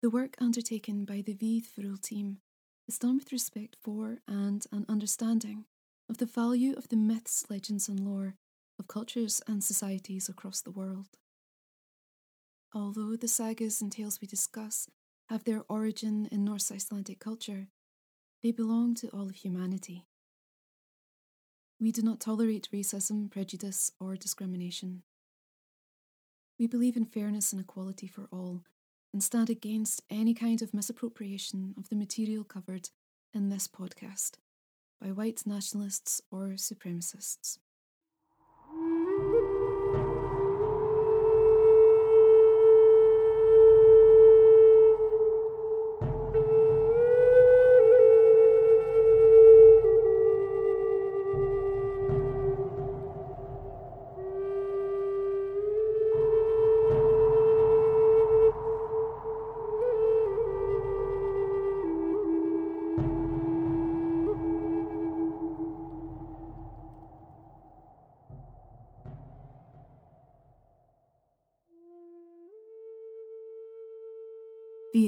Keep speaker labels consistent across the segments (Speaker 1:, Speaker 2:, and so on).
Speaker 1: The work undertaken by the Víðförul team is done with respect for and an understanding of the value of the myths, legends, and lore of cultures and societies across the world. Although the sagas and tales we discuss have their origin in Norse Icelandic culture, they belong to all of humanity. We do not tolerate racism, prejudice, or discrimination. We believe in fairness and equality for all and stand against any kind of misappropriation of the material covered in this podcast by white nationalists or supremacists.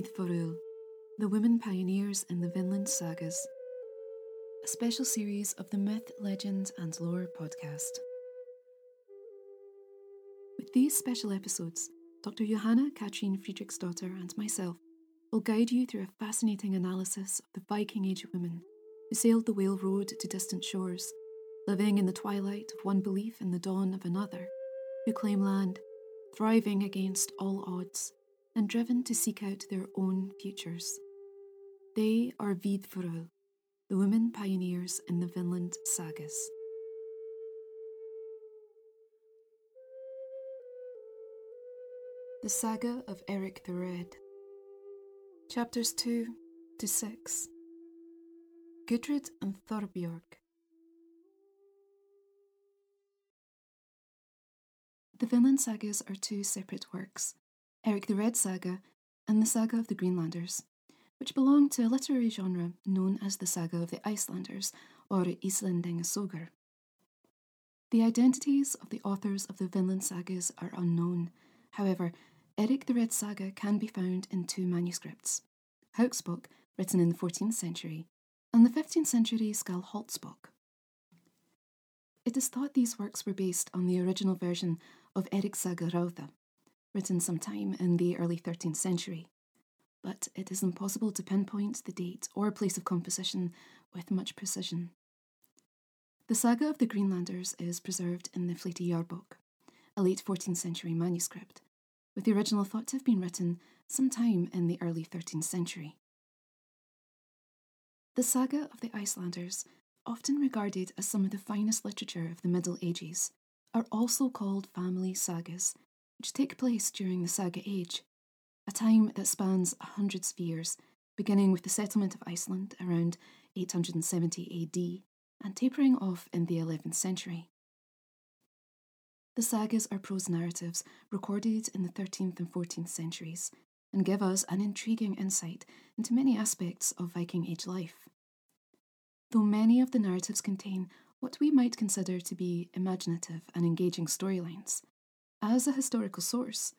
Speaker 1: Víðförul, the women pioneers in the Vinland sagas, a special series of the Myth, Legend, and Lore podcast. With these special episodes, Dr. Johanna Katrin Friedrichsdottir and myself will guide you through a fascinating analysis of the Viking Age women who sailed the Whale Road to distant shores, living in the twilight of one belief in the dawn of another, who claim land, thriving against all odds and driven to seek out their own futures. They are Víðförul, the women pioneers in the Vinland sagas. The Saga of Eric the Red. Chapters 2 to 6. Gudrid and Thorbjorg. The Vinland sagas are two separate works Eric the Red Saga, and the Saga of the Greenlanders, which belong to a literary genre known as the Saga of the Icelanders or Íslendingasögur. The identities of the authors of the Vinland sagas are unknown. However, Eric the Red Saga can be found in two manuscripts Hauksbok, written in the 14th century, and the 15th century Skálholtsbok. It is thought these works were based on the original version of Eric Saga Rauða, written sometime in the early 13th century, but it is impossible to pinpoint the date or place of composition with much precision. The saga of the Greenlanders is preserved in the Flateyjarbók, a late 14th century manuscript, with the original thought to have been written sometime in the early 13th century. The saga of the Icelanders, often regarded as some of the finest literature of the Middle Ages, are also called family sagas which take place during the Saga Age, a time that spans a hundred spheres, beginning with the settlement of Iceland around 870 AD and tapering off in the 11th century. The sagas are prose narratives recorded in the 13th and 14th centuries and give us an intriguing insight into many aspects of Viking Age life. Though many of the narratives contain what we might consider to be imaginative and engaging storylines, as a historical source,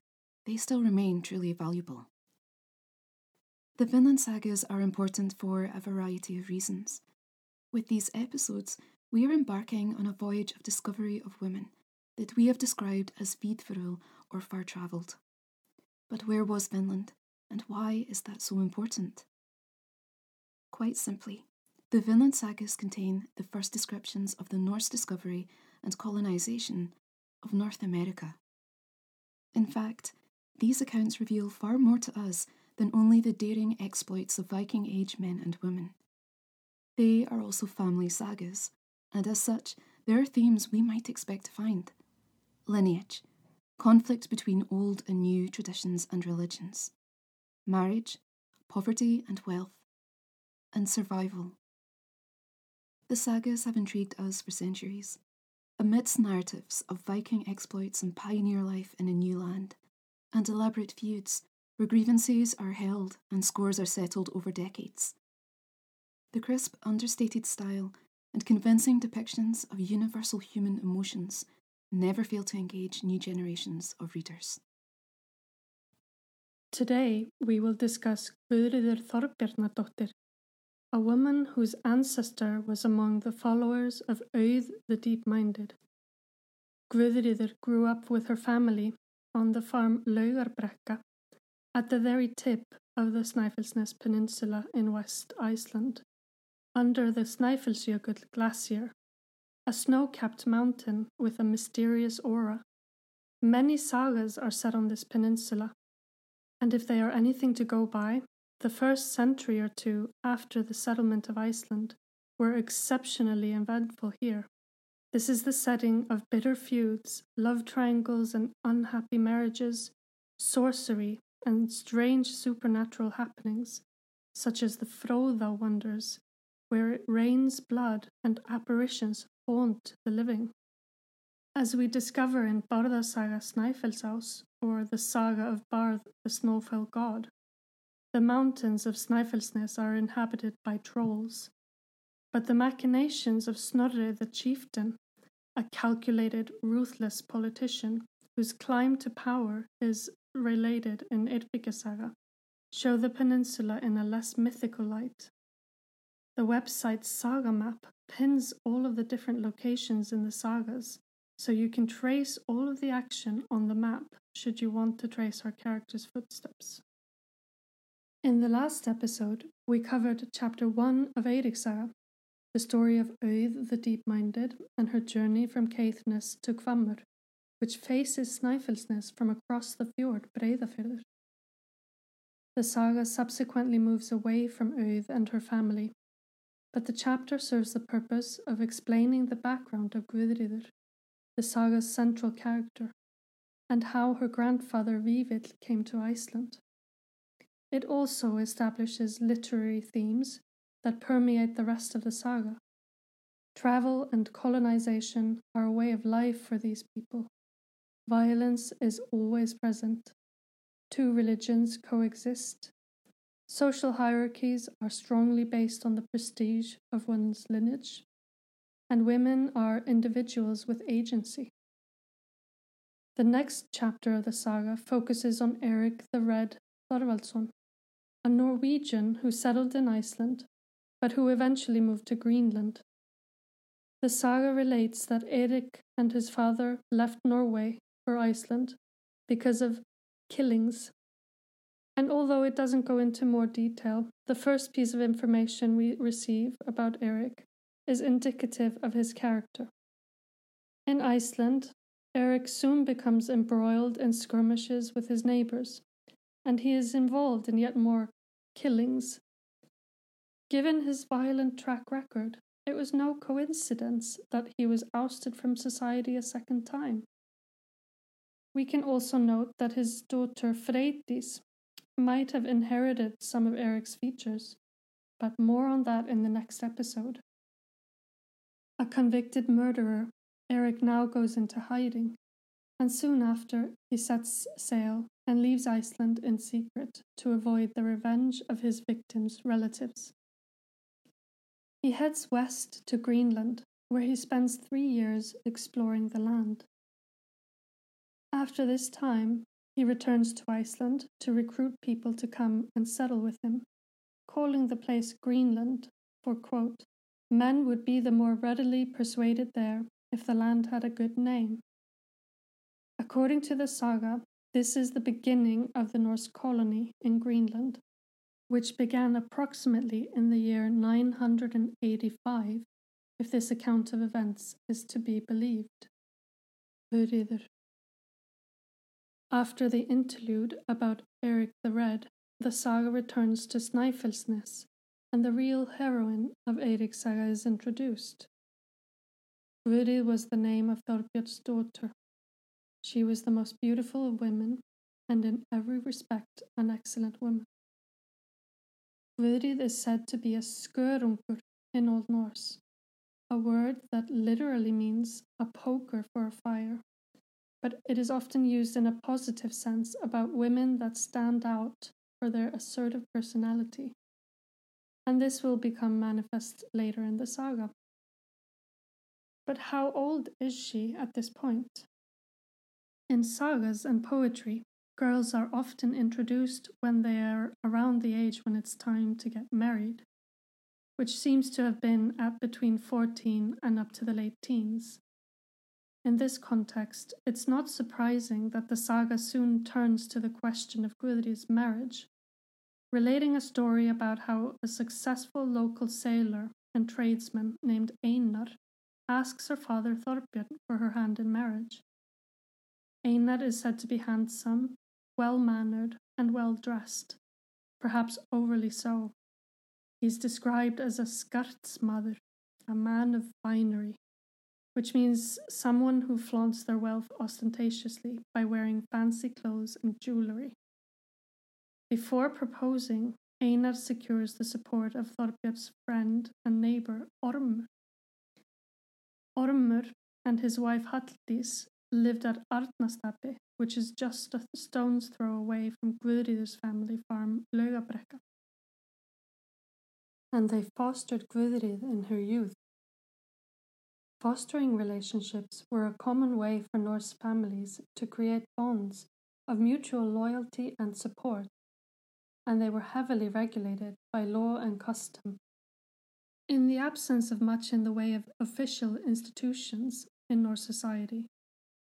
Speaker 1: they still remain truly valuable. The Vinland sagas are important for a variety of reasons. With these episodes, we are embarking on a voyage of discovery of women that we have described as Víðförul or far travelled. But where was Vinland, and why is that so important? Quite simply, the Vinland sagas contain the first descriptions of the Norse discovery and colonisation of North America. In fact, these accounts reveal far more to us than only the daring exploits of Viking Age men and women. They are also family sagas, and as such, there are themes we might expect to find lineage, conflict between old and new traditions and religions, marriage, poverty and wealth, and survival. The sagas have intrigued us for centuries, Amidst narratives of Viking exploits and pioneer life in a new land, and elaborate feuds where grievances are held and scores are settled over decades. The crisp, understated style and convincing depictions of universal human emotions never fail to engage new generations of readers.
Speaker 2: Today we will discuss Guðríður Þorbjarnardóttir, a woman whose ancestor was among the followers of Auð the Deep-Minded. Guðríður grew up with her family on the farm Laugarbrekka at the very tip of the Snæfellsnes Peninsula in West Iceland, under the Snæfellsjökull Glacier, a snow-capped mountain with a mysterious aura. Many sagas are set on this peninsula, and if they are anything to go by, the first century or two after the settlement of Iceland were exceptionally eventful here. This is the setting of bitter feuds, love triangles and unhappy marriages, sorcery, and strange supernatural happenings, such as the Fróðá wonders, where it rains blood and apparitions haunt the living. As we discover in Bardasaga Snæfellsás, or the saga of Barð, the snowfell god, the mountains of Snæfellsnes are inhabited by trolls. But the machinations of Snorri the chieftain, a calculated, ruthless politician whose climb to power is related in Eyrbyggjasaga, show the peninsula in a less mythical light. The website Saga Map pins all of the different locations in the sagas so you can trace all of the action on the map should you want to trace our characters' footsteps. In the last episode, we covered chapter 1 of Eiríksaga, the story of Auð the Deep-Minded and her journey from Caithness to Hvammur, which faces Snæfellsnes from across the fjord Breiðafjörður. The saga subsequently moves away from Auð and her family, but the chapter serves the purpose of explaining the background of Guðríður the saga's central character, and how her grandfather Vífill came to Iceland. It also establishes literary themes that permeate the rest of the saga. Travel and colonization are a way of life for these people. Violence is always present. Two religions coexist. Social hierarchies are strongly based on the prestige of one's lineage and women are individuals with agency. The next chapter of the saga focuses on Eric the Red Thorvaldsson, a Norwegian who settled in Iceland but who eventually moved to Greenland. The saga relates that Eric and his father left Norway for Iceland because of killings. And although it doesn't go into more detail, the first piece of information we receive about Eric is indicative of his character. In Iceland, Eric soon becomes embroiled in skirmishes with his neighbors, and he is involved in yet more killings. Given his violent track record, it was no coincidence that he was ousted from society a second time. We can also note that his daughter Freydís might have inherited some of Eric's features, but more on that in the next episode. A convicted murderer, Eric now goes into hiding, and soon after he sets sail and leaves Iceland in secret to avoid the revenge of his victim's relatives. He heads west to Greenland, where he spends three years exploring the land. After this time, he returns to Iceland to recruit people to come and settle with him, calling the place Greenland for, quote, Men would be the more readily persuaded there if the land had a good name. According to the saga, this is the beginning of the Norse colony in Greenland, which began approximately in the year 985, if this account of events is to be believed. After the interlude about Eric the Red, the saga returns to Snæfellsnes and the real heroine of Eirik Saga is introduced. Guðrid was the name of Thorbjorn's daughter. She was the most beautiful of women, and in every respect an excellent woman. Guðrid is said to be a skörungur in Old Norse, a word that literally means a poker for a fire, but it is often used in a positive sense about women that stand out for their assertive personality and this will become manifest later in the saga. But how old is she at this point? In sagas and poetry, girls are often introduced when they are around the age when it's time to get married, which seems to have been at between 14 and up to the late teens. In this context, it's not surprising that the saga soon turns to the question of Guðrið's marriage, relating a story about how a successful local sailor and tradesman named Einar asks her father Thorbjörn for her hand in marriage. Einar is said to be handsome, well mannered, and well dressed, perhaps overly so. He is described as a skartsmaður, a man of finery, which means someone who flaunts their wealth ostentatiously by wearing fancy clothes and jewellery. Before proposing, Einar secures the support of Thorbjörn's friend and neighbour Ormur. Ormur and his wife Halldís lived at Arnarstapi, which is just a stone's throw away from Guðríður's family farm Laugarbrekka. And they fostered Guðríð in her youth. Fostering relationships were a common way for Norse families to create bonds of mutual loyalty and support, and they were heavily regulated by law and custom. In the absence of much in the way of official institutions in Norse society,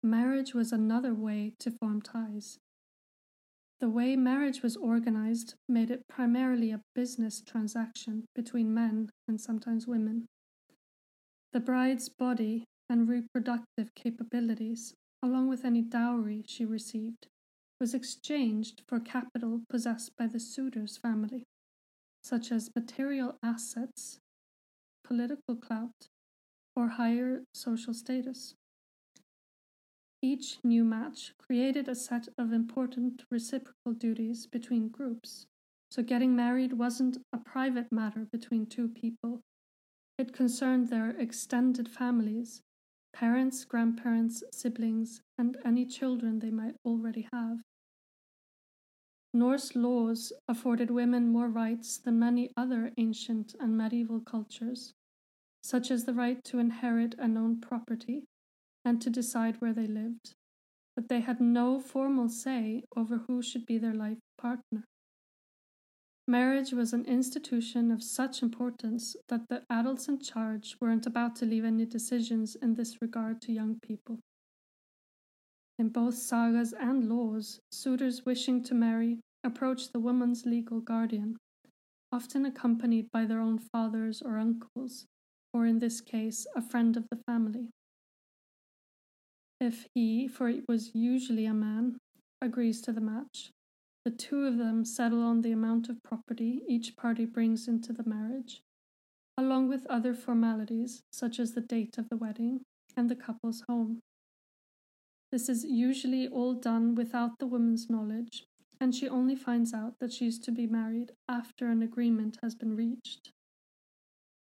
Speaker 2: marriage was another way to form ties. The way marriage was organized made it primarily a business transaction between men and sometimes women. The bride's body and reproductive capabilities, along with any dowry she received, was exchanged for capital possessed by the suitor's family, such as material assets, political clout, or higher social status. Each new match created a set of important reciprocal duties between groups, so getting married wasn't a private matter between two people. It concerned their extended families, parents, grandparents, siblings, and any children they might already have. Norse laws afforded women more rights than many other ancient and medieval cultures, such as the right to inherit and own property, and to decide where they lived, but they had no formal say over who should be their life partner. Marriage was an institution of such importance that the adults in charge weren't about to leave any decisions in this regard to young people. In both sagas and laws, suitors wishing to marry approach the woman's legal guardian, often accompanied by their own fathers or uncles, or in this case, a friend of the family. If he, for it was usually a man, agrees to the match, the two of them settle on the amount of property each party brings into the marriage, along with other formalities such as the date of the wedding and the couple's home. This is usually all done without the woman's knowledge, and she only finds out that she is to be married after an agreement has been reached.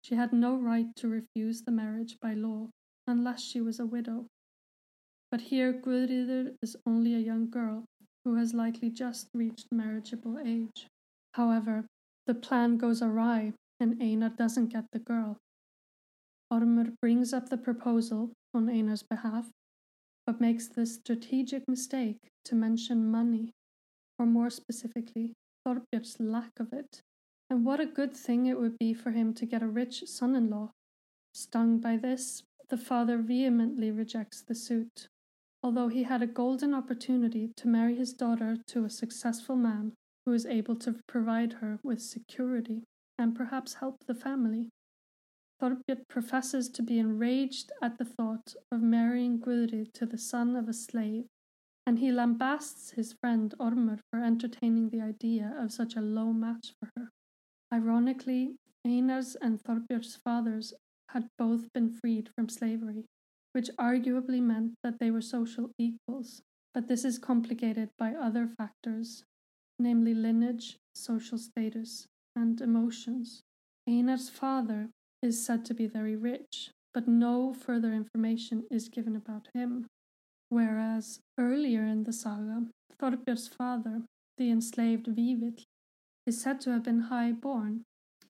Speaker 2: She had no right to refuse the marriage by law unless she was a widow. But here Guðríður is only a young girl who has likely just reached marriageable age. However, the plan goes awry and Einar doesn't get the girl. Ormur brings up the proposal on Einar's behalf, but makes the strategic mistake to mention money, or more specifically, Thorbjörn's lack of it, and what a good thing it would be for him to get a rich son in law. Stung by this, the father vehemently rejects the suit although he had a golden opportunity to marry his daughter to a successful man who was able to provide her with security and perhaps help the family. Thorbjörn professes to be enraged at the thought of marrying Guðrid to the son of a slave, and he lambasts his friend Ormur for entertaining the idea of such a low match for her. Ironically, Einar's and Thorbjörn's fathers had both been freed from slavery, which arguably meant that they were social equals, but this is complicated by other factors, namely lineage, social status, and emotions. Einar's father is said to be very rich, but no further information is given about him. Whereas earlier in the saga, Thorbjörn's father, the enslaved Vífill, is said to have been high born,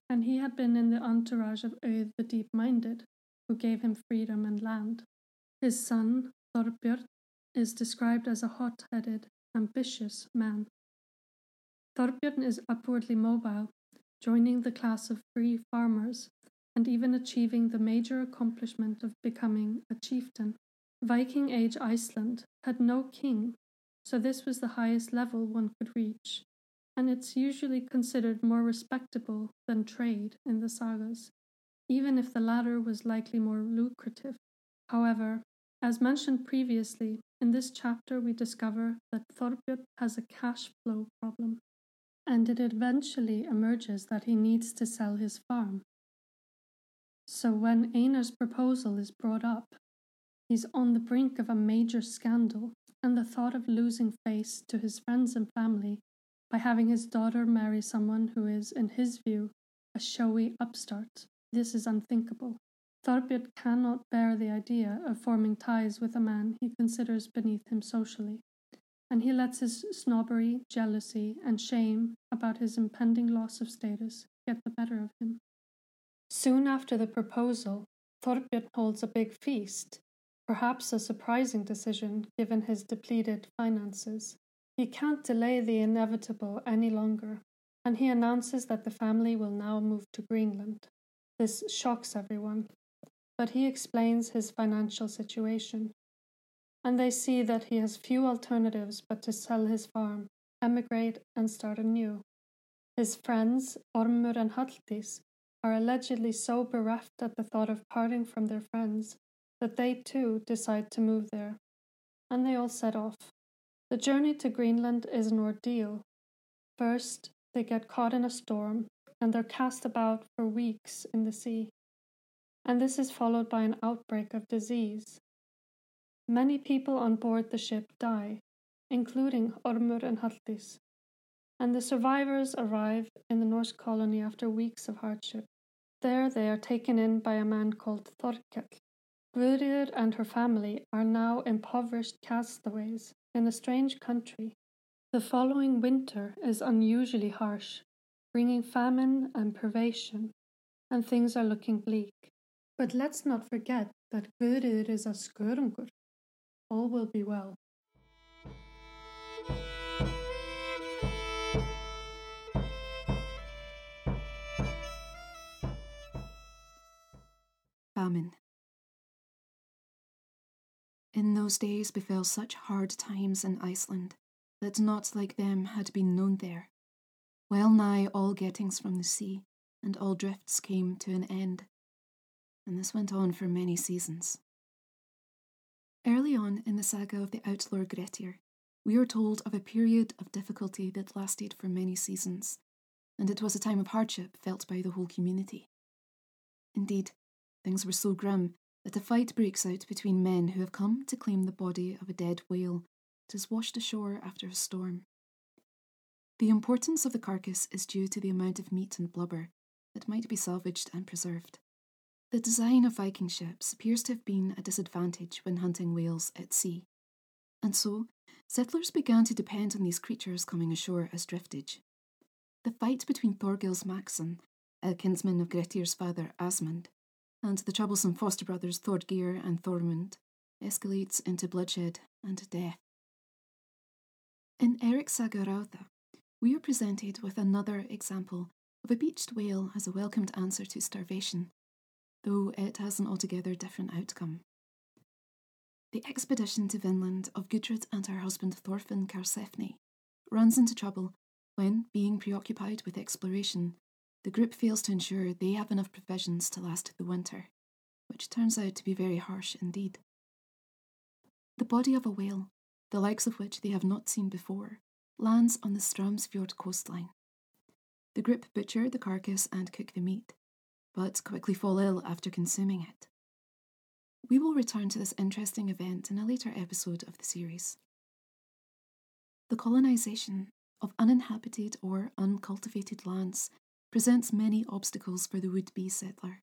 Speaker 2: and he had been in the entourage of Auð the Deep Minded, who gave him freedom and land. His son, Thorbjörn, is described as a hot headed ambitious man. Thorbjörn is upwardly mobile, joining the class of free farmers and even achieving the major accomplishment of becoming a chieftain. Viking Age Iceland had no king, so this was the highest level one could reach, and it's usually considered more respectable than trade in the sagas, even if the latter was likely more lucrative. However, as mentioned previously, in this chapter we discover that Thorbjörn has a cash flow problem, and it eventually emerges that he needs to sell his farm. So when Einar's proposal is brought up, he's on the brink of a major scandal, and the thought of losing face to his friends and family by having his daughter marry someone who is, in his view, a showy upstart, this is unthinkable. Thorbjörn cannot bear the idea of forming ties with a man he considers beneath him socially, and he lets his snobbery, jealousy, and shame about his impending loss of status get the better of him. Soon after the proposal, Thorbjörn holds a big feast, perhaps a surprising decision given his depleted finances. He can't delay the inevitable any longer, and he announces that the family will now move to Greenland. This shocks everyone, but he explains his financial situation. And they see that he has few alternatives but to sell his farm, emigrate, and start anew. His friends, Ormur and Halldís, are allegedly so bereft at the thought of parting from their friends that they too decide to move there. And they all set off. The journey to Greenland is an ordeal. First, they get caught in a storm and they're cast about for weeks in the sea and this is followed by an outbreak of disease. Many people on board the ship die, including Ormur and Halldís, and the survivors arrive in the Norse colony after weeks of hardship. There they are taken in by a man called Thorkell. Guðríður and her family are now impoverished castaways in a strange country. The following winter is unusually harsh, bringing famine and privation, and things are looking bleak. But let's not forget that Guðríður is a skörungur. All will be well.
Speaker 1: Famine. In those days befell such hard times in Iceland that naught like them had been known there. Well nigh all gettings from the sea, and all drifts came to an end and this went on for many seasons. Early on in the saga of the outlaw Grettir, we are told of a period of difficulty that lasted for many seasons, and it was a time of hardship felt by the whole community. Indeed, things were so grim that a fight breaks out between men who have come to claim the body of a dead whale that is washed ashore after a storm. The importance of the carcass is due to the amount of meat and blubber that might be salvaged and preserved. The design of Viking ships appears to have been a disadvantage when hunting whales at sea, and so settlers began to depend on these creatures coming ashore as driftage. The fight between Thorgils Magsson, a kinsman of Grettir's father Asmund, and the troublesome foster brothers Thorgeir and Thormund escalates into bloodshed and death. In Eirik Saga Rauða, we are presented with another example of a beached whale as a welcomed answer to starvation though it has an altogether different outcome. The expedition to Vinland of Gudrid and her husband Thorfinn Karlsefni runs into trouble when, being preoccupied with exploration, the group fails to ensure they have enough provisions to last the winter, which turns out to be very harsh indeed. The body of a whale, the likes of which they have not seen before, lands on the Straumsfjord coastline. The group butcher the carcass and cook the meat, but quickly fall ill after consuming it. We will return to this interesting event in a later episode of the series. The colonisation of uninhabited or uncultivated lands presents many obstacles for the would be settler.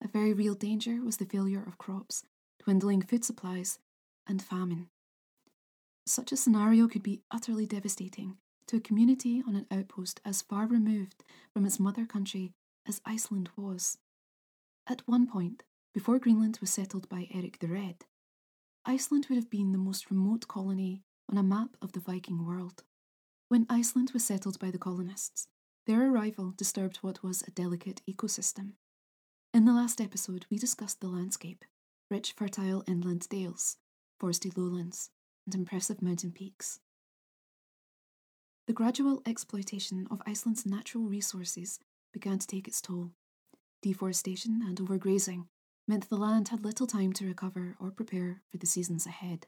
Speaker 1: A very real danger was the failure of crops, dwindling food supplies, and famine. Such a scenario could be utterly devastating to a community on an outpost as far removed from its mother country as Iceland was. At one point, before Greenland was settled by Eric the Red, Iceland would have been the most remote colony on a map of the Viking world. When Iceland was settled by the colonists, their arrival disturbed what was a delicate ecosystem. In the last episode, we discussed the landscape rich, fertile inland dales, foresty lowlands, and impressive mountain peaks. The gradual exploitation of Iceland's natural resources began to take its toll. Deforestation and overgrazing meant the land had little time to recover or prepare for the seasons ahead.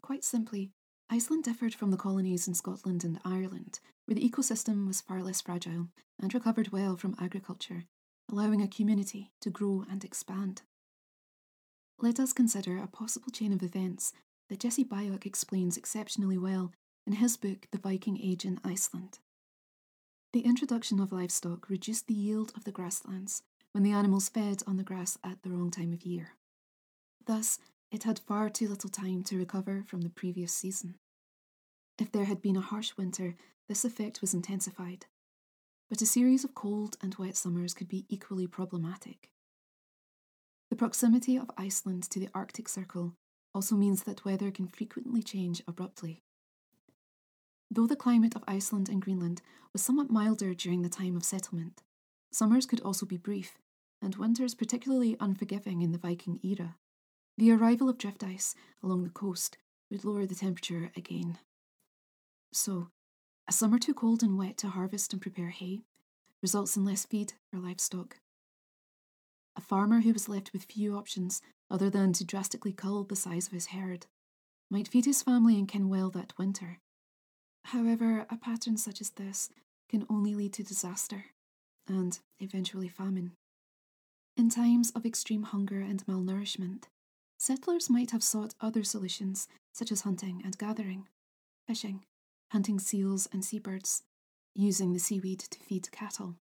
Speaker 1: Quite simply, Iceland differed from the colonies in Scotland and Ireland, where the ecosystem was far less fragile and recovered well from agriculture, allowing a community to grow and expand. Let us consider a possible chain of events that Jesse Byock explains exceptionally well in his book The Viking Age in Iceland. The introduction of livestock reduced the yield of the grasslands when the animals fed on the grass at the wrong time of year. Thus, it had far too little time to recover from the previous season. If there had been a harsh winter, this effect was intensified. But a series of cold and wet summers could be equally problematic. The proximity of Iceland to the Arctic Circle also means that weather can frequently change abruptly. Though the climate of Iceland and Greenland was somewhat milder during the time of settlement, summers could also be brief, and winters particularly unforgiving in the Viking era. The arrival of drift ice along the coast would lower the temperature again. So, a summer too cold and wet to harvest and prepare hay results in less feed for livestock. A farmer who was left with few options other than to drastically cull the size of his herd might feed his family and kin well that winter, However, a pattern such as this can only lead to disaster and eventually famine. In times of extreme hunger and malnourishment, settlers might have sought other solutions such as hunting and gathering, fishing, hunting seals and seabirds, using the seaweed to feed cattle.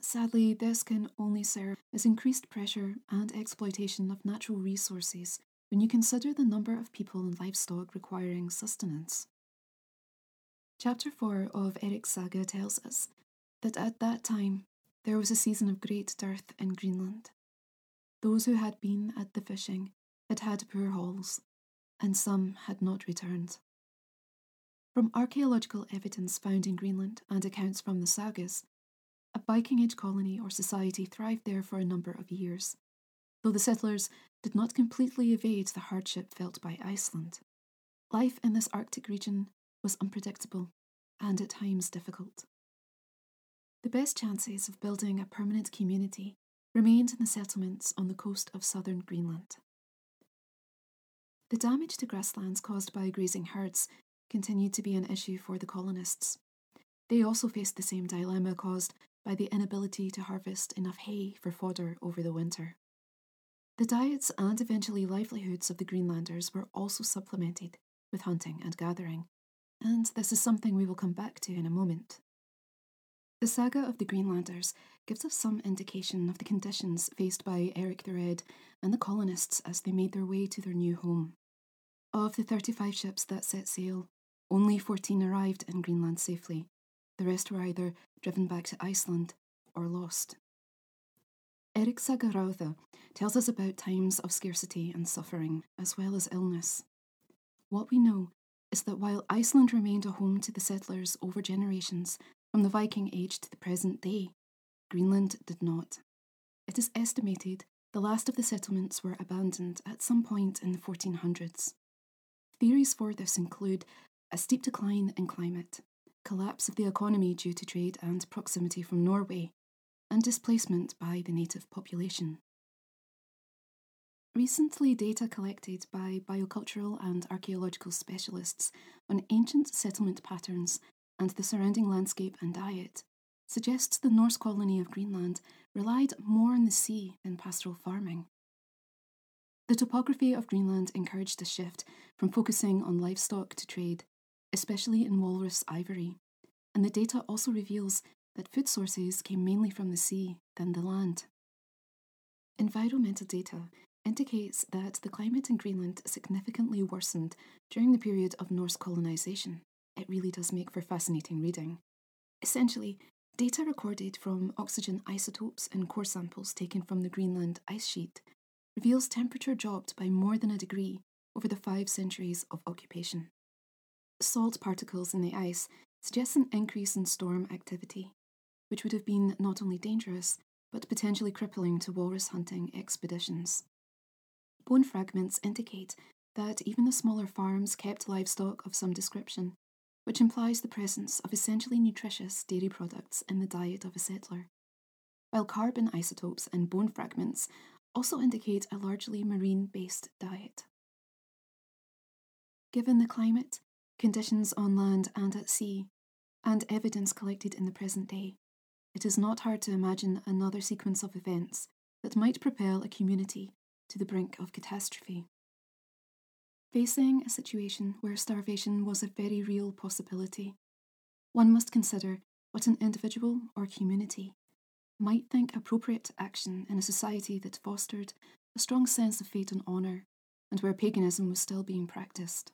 Speaker 1: Sadly, this can only serve as increased pressure and exploitation of natural resources when you consider the number of people and livestock requiring sustenance. Chapter 4 of Eric's saga tells us that at that time there was a season of great dearth in Greenland. Those who had been at the fishing had had poor hauls, and some had not returned. From archaeological evidence found in Greenland and accounts from the sagas, a Viking Age colony or society thrived there for a number of years, though the settlers did not completely evade the hardship felt by Iceland. Life in this Arctic region was unpredictable and at times difficult. The best chances of building a permanent community remained in the settlements on the coast of southern Greenland. The damage to grasslands caused by grazing herds continued to be an issue for the colonists. They also faced the same dilemma caused by the inability to harvest enough hay for fodder over the winter. The diets and eventually livelihoods of the Greenlanders were also supplemented with hunting and gathering, and this is something we will come back to in a moment. The saga of the Greenlanders gives us some indication of the conditions faced by Eric the Red and the colonists as they made their way to their new home. Of the 35 ships that set sail, only 14 arrived in Greenland safely. The rest were either driven back to Iceland or lost. Eric Saga Rauða tells us about times of scarcity and suffering, as well as illness. What we know is that while Iceland remained a home to the settlers over generations, from the Viking Age to the present day, Greenland did not. It is estimated the last of the settlements were abandoned at some point in the 1400s. Theories for this include a steep decline in climate, collapse of the economy due to trade and proximity from Norway, and displacement by the native population. Recently, data collected by biocultural and archaeological specialists on ancient settlement patterns and the surrounding landscape and diet suggests the Norse colony of Greenland relied more on the sea than pastoral farming. The topography of Greenland encouraged a shift from focusing on livestock to trade, especially in walrus ivory, and the data also reveals that food sources came mainly from the sea than the land. Environmental data indicates that the climate in Greenland significantly worsened during the period of Norse colonisation. It really does make for fascinating reading. Essentially, data recorded from oxygen isotopes in core samples taken from the Greenland ice sheet reveals temperature dropped by more than a degree over the five centuries of occupation. salt particles in the ice suggest an increase in storm activity, which would have been not only dangerous, but potentially crippling to walrus hunting expeditions. Bone fragments indicate that even the smaller farms kept livestock of some description, which implies the presence of essentially nutritious dairy products in the diet of a settler. While carbon isotopes in bone fragments also indicate a largely marine based diet. Given the climate, conditions on land and at sea, and evidence collected in the present day, it is not hard to imagine another sequence of events that might propel a community to the brink of catastrophe. Facing a situation where starvation was a very real possibility, one must consider what an individual or community might think appropriate action in a society that fostered a strong sense of fate and honour and where paganism was still being practiced.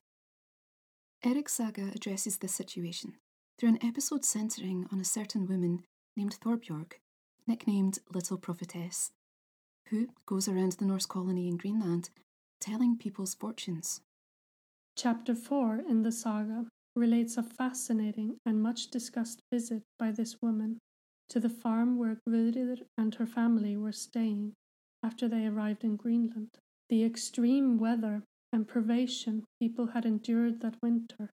Speaker 1: Eric's saga addresses this situation through an episode centering on a certain woman named Thorbjorg, nicknamed Little Prophetess, who goes around the Norse colony in Greenland telling people's fortunes.
Speaker 2: Chapter 4 in the saga relates a fascinating and much discussed visit by this woman to the farm where Gudrid and her family were staying after they arrived in Greenland. The extreme weather and privation people had endured that winter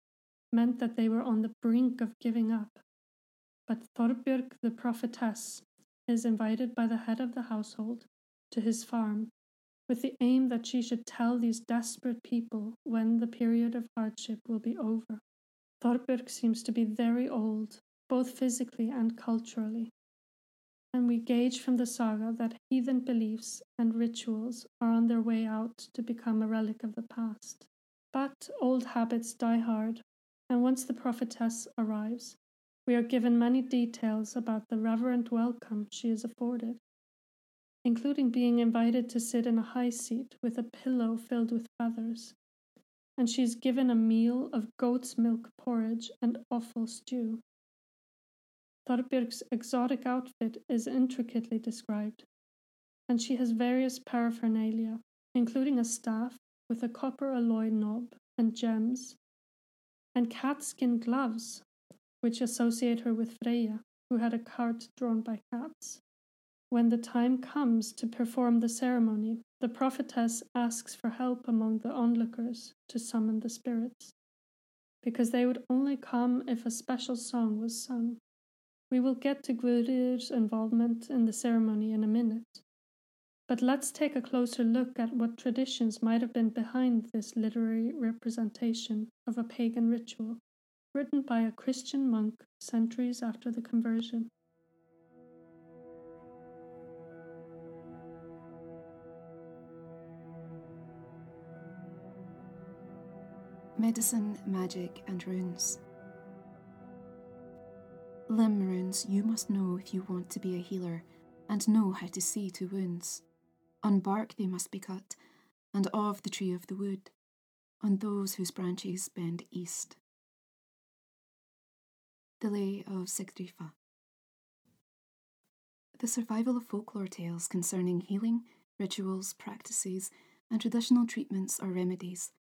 Speaker 2: meant that they were on the brink of giving up but Thorbjörg the prophetess is invited by the head of the household to his farm with the aim that she should tell these desperate people when the period of hardship will be over. Thorbjörg seems to be very old, both physically and culturally, and we gauge from the saga that heathen beliefs and rituals are on their way out to become a relic of the past. But old habits die hard, and once the prophetess arrives, we are given many details about the reverent welcome she is afforded, including being invited to sit in a high seat with a pillow filled with feathers, and she is given a meal of goat's milk porridge and offal stew. Thorbjörg's exotic outfit is intricately described, and she has various paraphernalia, including a staff with a copper alloy knob and gems, and catskin gloves which associate her with Freya, who had a cart drawn by cats. When the time comes to perform the ceremony, the prophetess asks for help among the onlookers to summon the spirits, because they would only come if a special song was sung. We will get to Guðrid's involvement in the ceremony in a minute, but let's take a closer look at what traditions might have been behind this literary representation of a pagan ritual written by a Christian monk centuries after the conversion.
Speaker 1: Medicine, magic, and runes. Limb runes you must know if you want to be a healer and know how to see to wounds. On bark they must be cut, and of the tree of the wood, on those whose branches bend east. The Lay of Sigdrifa. The survival of folklore tales concerning healing, rituals, practices, and traditional treatments or remedies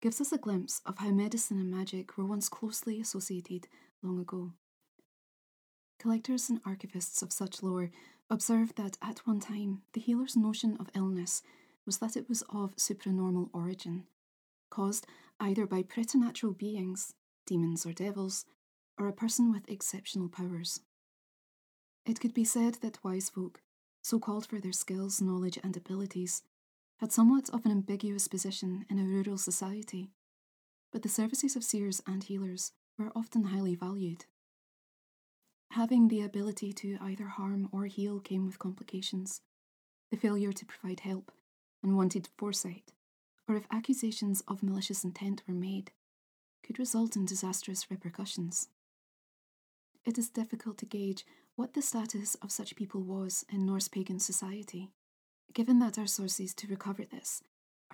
Speaker 1: gives us a glimpse of how medicine and magic were once closely associated long ago. Collectors and archivists of such lore observe that at one time the healer's notion of illness was that it was of supranormal origin, caused either by preternatural beings, demons or devils, or a person with exceptional powers. It could be said that wise folk, so called for their skills, knowledge, and abilities, had somewhat of an ambiguous position in a rural society, but the services of seers and healers were often highly valued. Having the ability to either harm or heal came with complications. The failure to provide help, unwanted foresight, or if accusations of malicious intent were made, could result in disastrous repercussions it is difficult to gauge what the status of such people was in Norse pagan society, given that our sources to recover this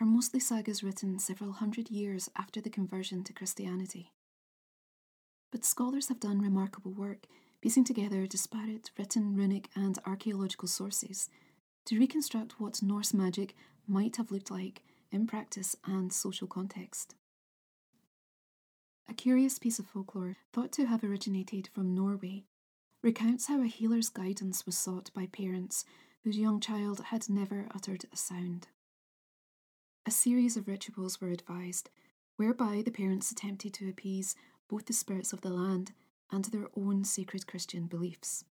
Speaker 1: are mostly sagas written several hundred years after the conversion to Christianity. But scholars have done remarkable work piecing together disparate written, runic, and archaeological sources to reconstruct what Norse magic might have looked like in practice and social context. a curious piece of folklore thought to have originated from Norway, recounts how a healer's guidance was sought by parents whose young child had never uttered a sound. A series of rituals were advised, whereby the parents attempted to appease both the spirits of the land and their own sacred Christian beliefs.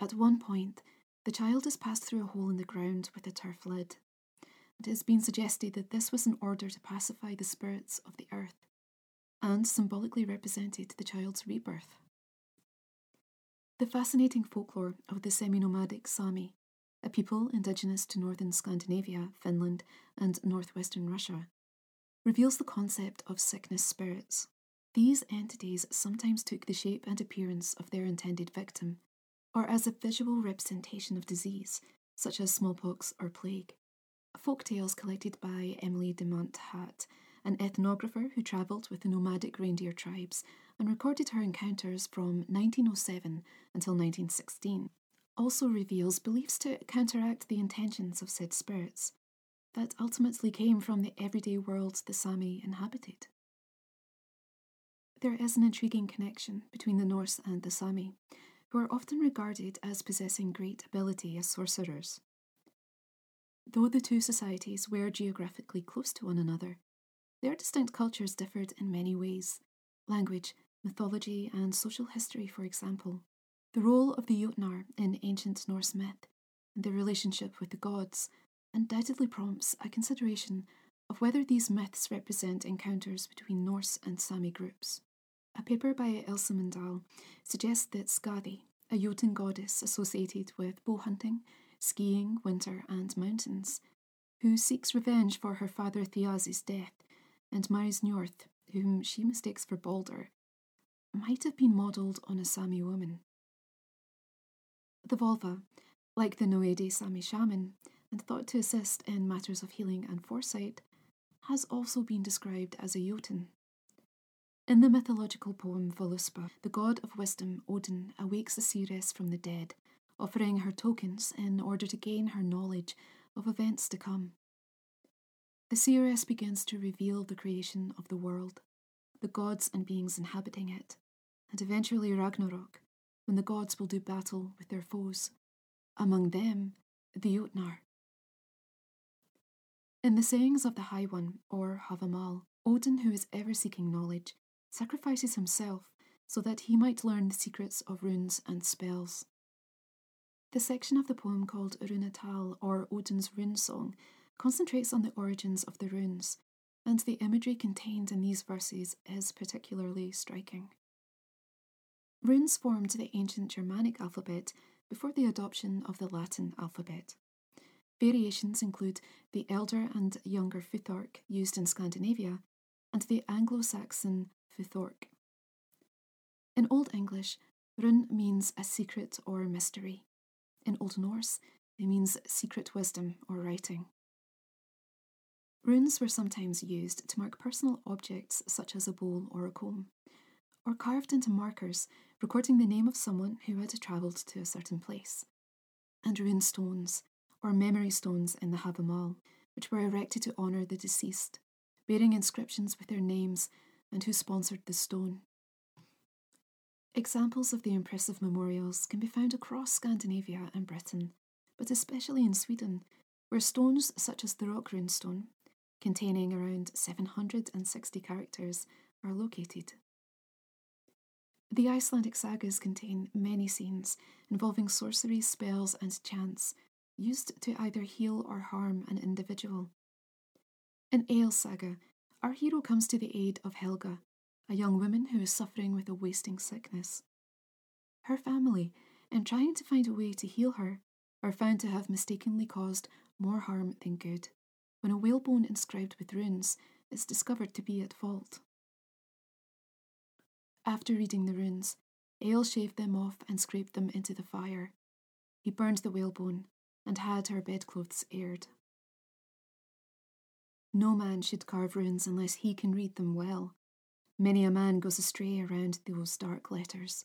Speaker 1: At one point, the child is passed through a hole in the ground with a turf lid. It has been suggested that this was in order to pacify the spirits of the earth and symbolically represented the child's rebirth. The fascinating folklore of the semi nomadic Sami, a people indigenous to northern Scandinavia, Finland, and northwestern Russia, reveals the concept of sickness spirits. These entities sometimes took the shape and appearance of their intended victim, or as a visual representation of disease, such as smallpox or plague. Folk tales collected by Emilie Demant Hatt, an ethnographer who travelled with the nomadic reindeer tribes and recorded her encounters from 1907 until 1916, also reveals beliefs to counteract the intentions of said spirits that ultimately came from the everyday world the Sami inhabited. There is an intriguing connection between the Norse and the Sami, who are often regarded as possessing great ability as sorcerers. Though the two societies were geographically close to one another, their distinct cultures differed in many ways language, mythology, and social history, for example. The role of the Jotnar in ancient Norse myth and their relationship with the gods undoubtedly prompts a consideration of whether these myths represent encounters between Norse and Sami groups. A paper by Else Mundal suggests that Skadi, a Jotun goddess associated with bow hunting, skiing, winter, and mountains, who seeks revenge for her father Thiazi's death and marries Njorth, whom she mistakes for Balder, might have been modelled on a Sami woman. The Volva, like the Noaidi Sami shaman, and thought to assist in matters of healing and foresight, has also been described as a Jotun. In the mythological poem Voluspa, the god of wisdom Odin awakes the seeress from the dead, offering her tokens in order to gain her knowledge of events to come. The seeress begins to reveal the creation of the world, the gods and beings inhabiting it, and eventually Ragnarok, when the gods will do battle with their foes, among them the Jotnar. In the sayings of the High One, or Havamal, Odin, who is ever seeking knowledge, sacrifices himself so that he might learn the secrets of runes and spells. The section of the poem called Runetal, or Odin's Rune Song, concentrates on the origins of the runes, and the imagery contained in these verses is particularly striking. Runes formed the ancient Germanic alphabet before the adoption of the Latin alphabet. Variations include the elder and younger Futhark used in Scandinavia and the Anglo Saxon Futhorc. In Old English, rune means a secret or mystery. In Old Norse, it means secret wisdom or writing. Runes were sometimes used to mark personal objects such as a bowl or a comb, or carved into markers recording the name of someone who had travelled to a certain place, and rune stones, or memory stones in the Havamal, which were erected to honour the deceased, bearing inscriptions with their names and who sponsored the stone. Examples of the impressive memorials can be found across Scandinavia and Britain, but especially in Sweden, where stones such as the Rök rune stone, containing around 760 characters, are located. The Icelandic sagas contain many scenes involving sorcery, spells, and chants used to either heal or harm an individual. In Egil's saga, our hero comes to the aid of Helga, a young woman who is suffering with a wasting sickness. Her family, in trying to find a way to heal her, are found to have mistakenly caused more harm than good when a whalebone inscribed with runes is discovered to be at fault. After reading the runes, Egil shaved them off and scraped them into the fire. He burned the whalebone and had her bedclothes aired. No man should carve runes unless he can read them well. Many a man goes astray around those dark letters.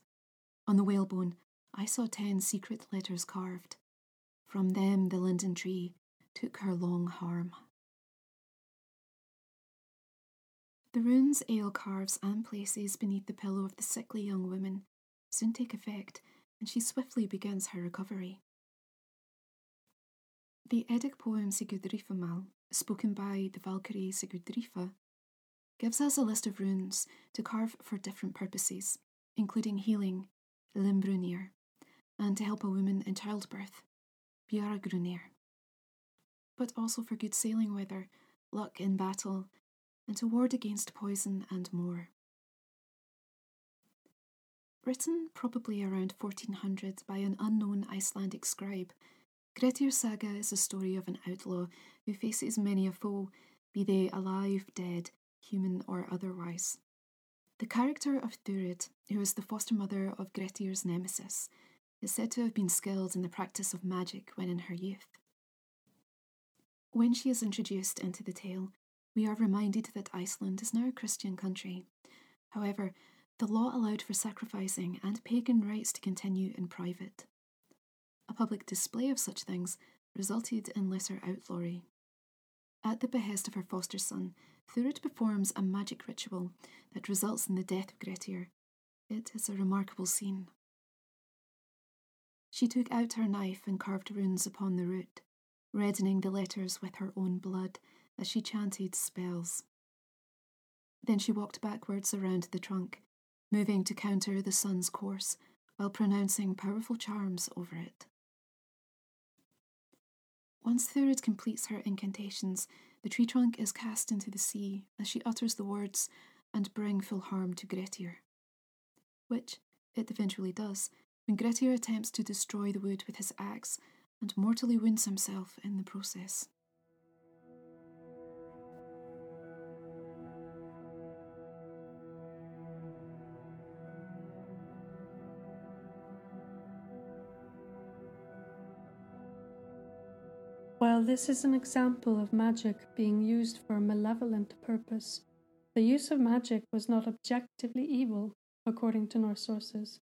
Speaker 1: On the whalebone, I saw ten secret letters carved. From them the linden tree took her long harm. The runes Ale carves and places beneath the pillow of the sickly young woman soon take effect, and she swiftly begins her recovery. The Eddic poem Sigurdrifamal, spoken by the Valkyrie Sigurdrifa, gives us a list of runes to carve for different purposes, including healing, Limbrunir, and to help a woman in childbirth, Bjaragrunir, but also for good sailing weather, luck in battle, and to ward against poison and more. Written probably around 1400 by an unknown Icelandic scribe, Grettir's saga is a story of an outlaw who faces many a foe, be they alive, dead, human, or otherwise. The character of Thurid, who is the foster mother of Grettir's nemesis, is said to have been skilled in the practice of magic when in her youth. When she is introduced into the tale, we are reminded that Iceland is now a Christian country. However, the law allowed for sacrificing and pagan rites to continue in private. A public display of such things resulted in lesser outlawry. At the behest of her foster son, Thurid performs a magic ritual that results in the death of Grettir. It is a remarkable scene. She took out her knife and carved runes upon the root, reddening the letters with her own blood as she chanted spells. Then she walked backwards around the trunk, moving to counter the sun's course while pronouncing powerful charms over it. Once Thurid completes her incantations, the tree trunk is cast into the sea as she utters the words, and bring full harm to Grettir. Which it eventually does, when Grettir attempts to destroy the wood with his axe and mortally wounds himself in the process.
Speaker 2: While this is an example of magic being used for a malevolent purpose, the use of magic was not objectively evil, according to Norse sources,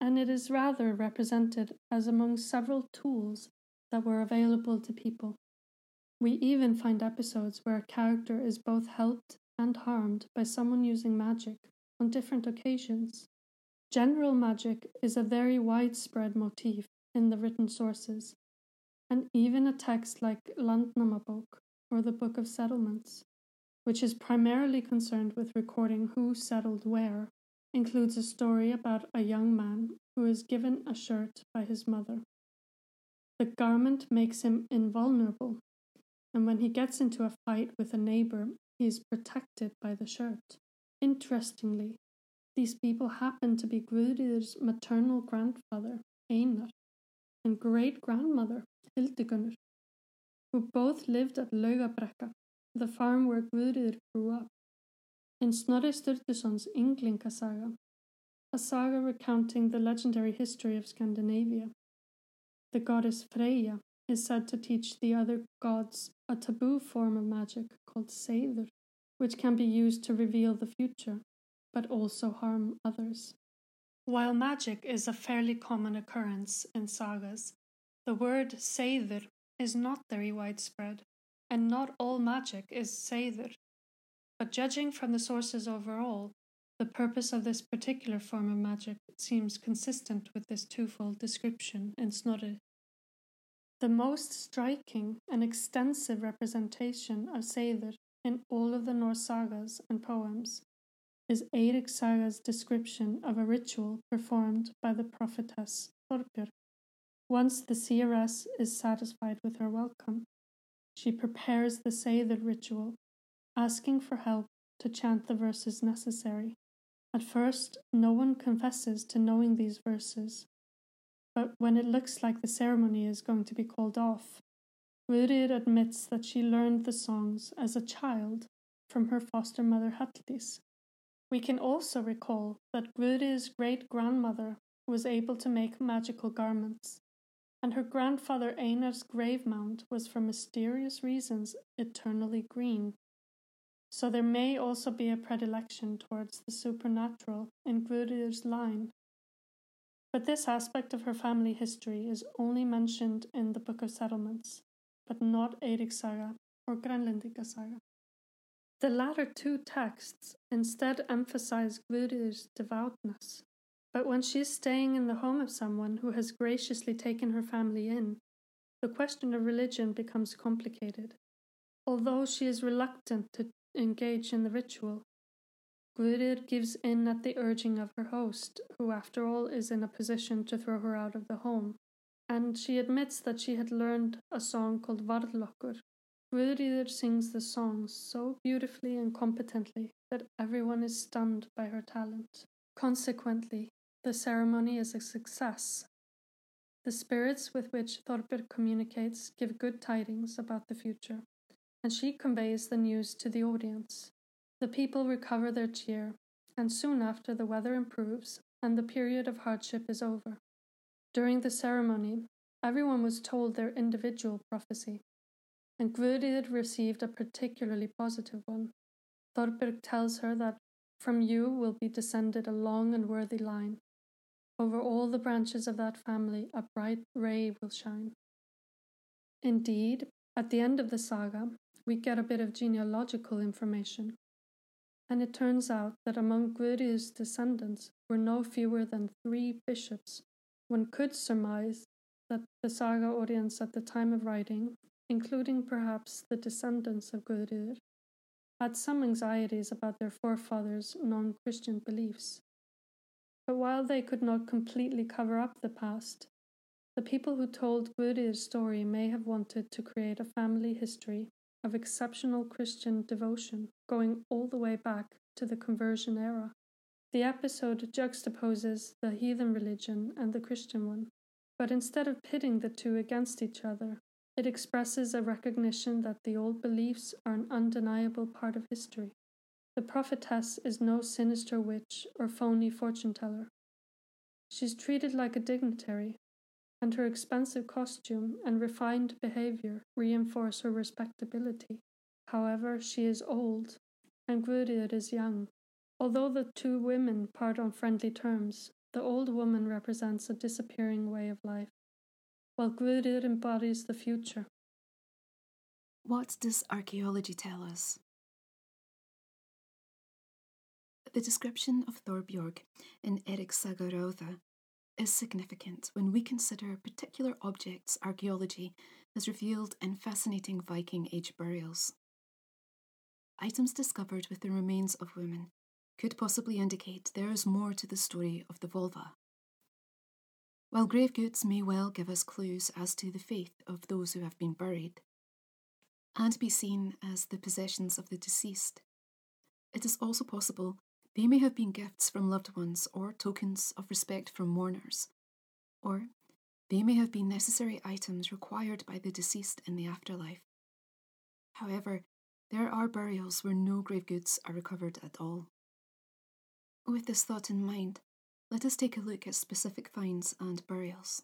Speaker 2: and it is rather represented as among several tools that were available to people. We even find episodes where a character is both helped and harmed by someone using magic on different occasions. General magic is a very widespread motif in the written sources, and even a text like Landnámabók or the Book of Settlements, which is primarily concerned with recording who settled where, includes a story about a young man who is given a shirt by his mother. The garment makes him invulnerable, and when he gets into a fight with a neighbor, he is protected by the shirt. Interestingly, these people happen to be Guðríður's maternal grandfather, Einar, and great grandmother, Hildigunnur, who both lived at Laugarbrekka, the farm where Guðríður grew up. In Snorri Sturluson's Ynglinga saga, a saga recounting the legendary history of Scandinavia, the goddess Freyja is said to teach the other gods a taboo form of magic called Seidr, which can be used to reveal the future, but also harm others. While magic is a fairly common occurrence in sagas, the word Seidr is not very widespread, and not all magic is Seidr. But judging from the sources overall, the purpose of this particular form of magic seems consistent with this twofold description in Snorri. The most striking and extensive representation of Seidr in all of the Norse sagas and poems is Eirik Saga's description of a ritual performed by the prophetess Thorbjörg once the seeress is satisfied with her welcome, she prepares the Seidr ritual, asking for help to chant the verses necessary. At first, no one confesses to knowing these verses, but when it looks like the ceremony is going to be called off, Guðríður admits that she learned the songs as a child from her foster mother Halldís. We can also recall that Guðríður's great grandmother was able to make magical garments, and her grandfather Einar's grave mound was for mysterious reasons eternally green. So there may also be a predilection towards the supernatural in Guðríður's line. But this aspect of her family history is only mentioned in the Book of Settlements, but not Eirik Saga or Grænlendinga Saga. The latter two texts instead emphasize Guðríð's devoutness. But when she is staying in the home of someone who has graciously taken her family in, the question of religion becomes complicated. Although she is reluctant to engage in the ritual, Guðríður gives in at the urging of her host, who after all is in a position to throw her out of the home, and she admits that she had learned a song called Varðlokkur. Guðríður sings the song so beautifully and competently that everyone is stunned by her talent. Consequently, the ceremony is a success. The spirits with which Thorbjörg communicates give good tidings about the future, and she conveys the news to the audience. The people recover their cheer, and soon after the weather improves and the period of hardship is over. During the ceremony, everyone was told their individual prophecy, and Guðríður received a particularly positive one. Thorbjörg tells her that from you will be descended a long and worthy line. Over all the branches of that family a bright ray will shine. Indeed, at the end of the saga, we get a bit of genealogical information and it turns out that among Guðríð's descendants were no fewer than three bishops. One could surmise that the saga audience at the time of writing, including perhaps the descendants of Guðríður, had some anxieties about their forefathers' non Christian beliefs. But while they could not completely cover up the past, the people who told Guðríð's story may have wanted to create a family history of exceptional Christian devotion going all the way back to the conversion era. The episode juxtaposes the heathen religion and the Christian one, but instead of pitting the two against each other, it expresses a recognition that the old beliefs are an undeniable part of history. The prophetess is no sinister witch or phony fortune teller. She's treated like a dignitary and her expensive costume and refined behavior reinforce her respectability. However, she is old, and Guðríður is young. Although the two women part on friendly terms, the old woman represents a disappearing way of life, while Guðríður embodies the future.
Speaker 1: What does archaeology tell us? The description of Thorbjorg in Erik Saga Rauða is significant when we consider particular objects archaeology has revealed in fascinating Viking Age burials. Items discovered with the remains of women could possibly indicate there is more to the story of the volva. While grave goods may well give us clues as to the faith of those who have been buried, and be seen as the possessions of the deceased, it is also possible they may have been gifts from loved ones or tokens of respect from mourners, or they may have been necessary items required by the deceased in the afterlife. However, there are burials where no grave goods are recovered at all. With this thought in mind, let us take a look at specific finds and burials.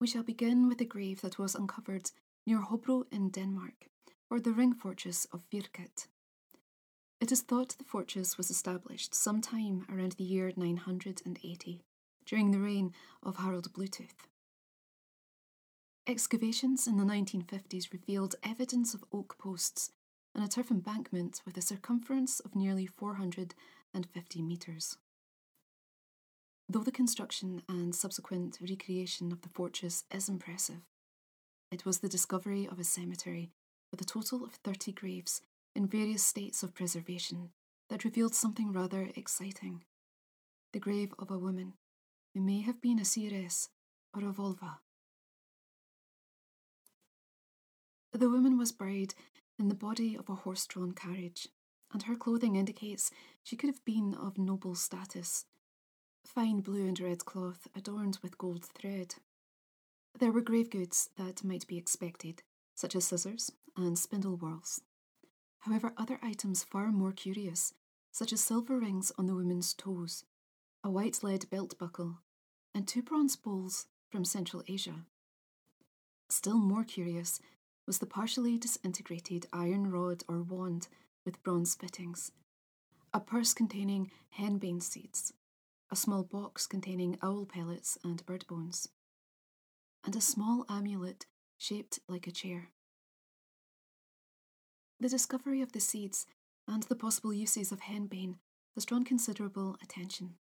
Speaker 1: We shall begin with a grave that was uncovered near Hobro in Denmark, or the ring fortress of Fyrkat. It is thought the fortress was established sometime around the year 980, during the reign of Harald Bluetooth. Excavations in the 1950s revealed evidence of oak posts and a turf embankment with a circumference of nearly 450 metres. Though the construction and subsequent recreation of the fortress is impressive, it was the discovery of a cemetery with a total of 30 graves in various states of preservation that revealed something rather exciting the grave of a woman who may have been a seeress or a volva. The woman was buried in the body of a horse drawn carriage, and her clothing indicates she could have been of noble status. Fine blue and red cloth adorned with gold thread. There were grave goods that might be expected, such as scissors and spindle whorls. However, other items far more curious, such as silver rings on the woman's toes, a white lead belt buckle, and two bronze bowls from Central Asia. Still more curious was the partially disintegrated iron rod or wand with bronze fittings, a purse containing henbane seeds, a small box containing owl pellets and bird bones, and a small amulet shaped like a chair. The discovery of the seeds and the possible uses of henbane has drawn considerable attention.